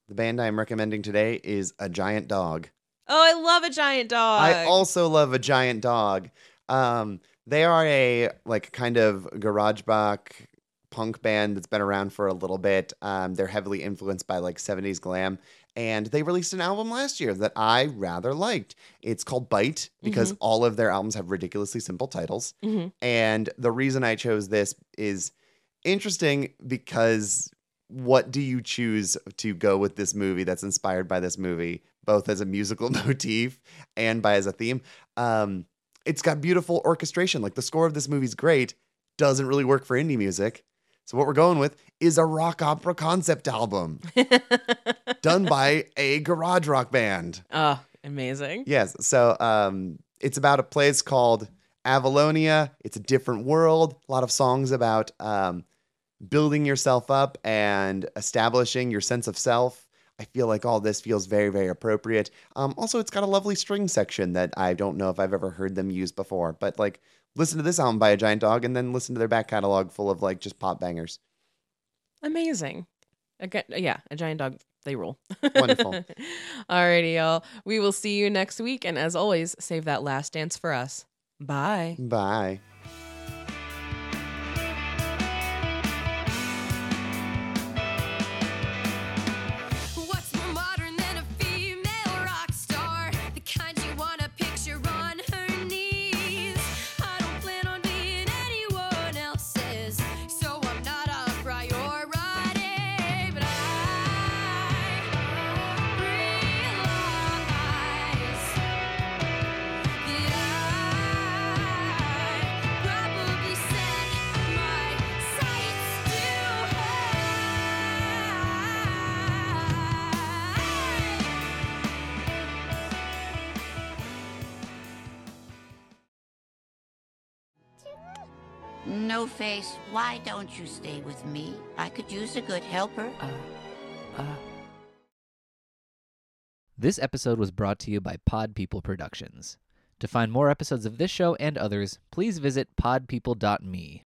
C: The band I'm recommending today is A Giant Dog.
B: Oh, I love a giant dog.
C: I also love A Giant Dog. Um, they are a like kind of garage rock punk band that's been around for a little bit. Um, they're heavily influenced by like 70s glam. And they released an album last year that I rather liked. It's called Bite because all of their albums have ridiculously simple titles.
B: Mhm.
C: And the reason I chose this is interesting because what do you choose to go with this movie that's inspired by this movie, both as a musical <laughs> motif and by as a theme? Um, it's got beautiful orchestration. Like the score of this movie's great, doesn't really work for indie music. So what we're going with is a rock opera concept album <laughs> done by a garage rock band.
B: oh, amazing.
C: Yes. So um, it's about a place called Avalonia. It's a different world. A lot of songs about um, building yourself up and establishing your sense of self. I feel like all this feels very, very appropriate. Um, also, it's got a lovely string section that I don't know if I've ever heard them use before. But like, listen to this album by a giant dog, and then listen to their back catalog full of like just pop bangers.
B: Amazing. Again, yeah, a giant dog. They rule.
C: Wonderful. <laughs>
B: Alrighty, y'all. We will see you next week. And as always, save that last dance for us. Bye.
C: Bye.
D: Face, why don't you stay with me? I could use a good helper. Uh, uh.
E: This episode was brought to you by Pod People Productions. To find more episodes of this show and others, please visit podpeople.me.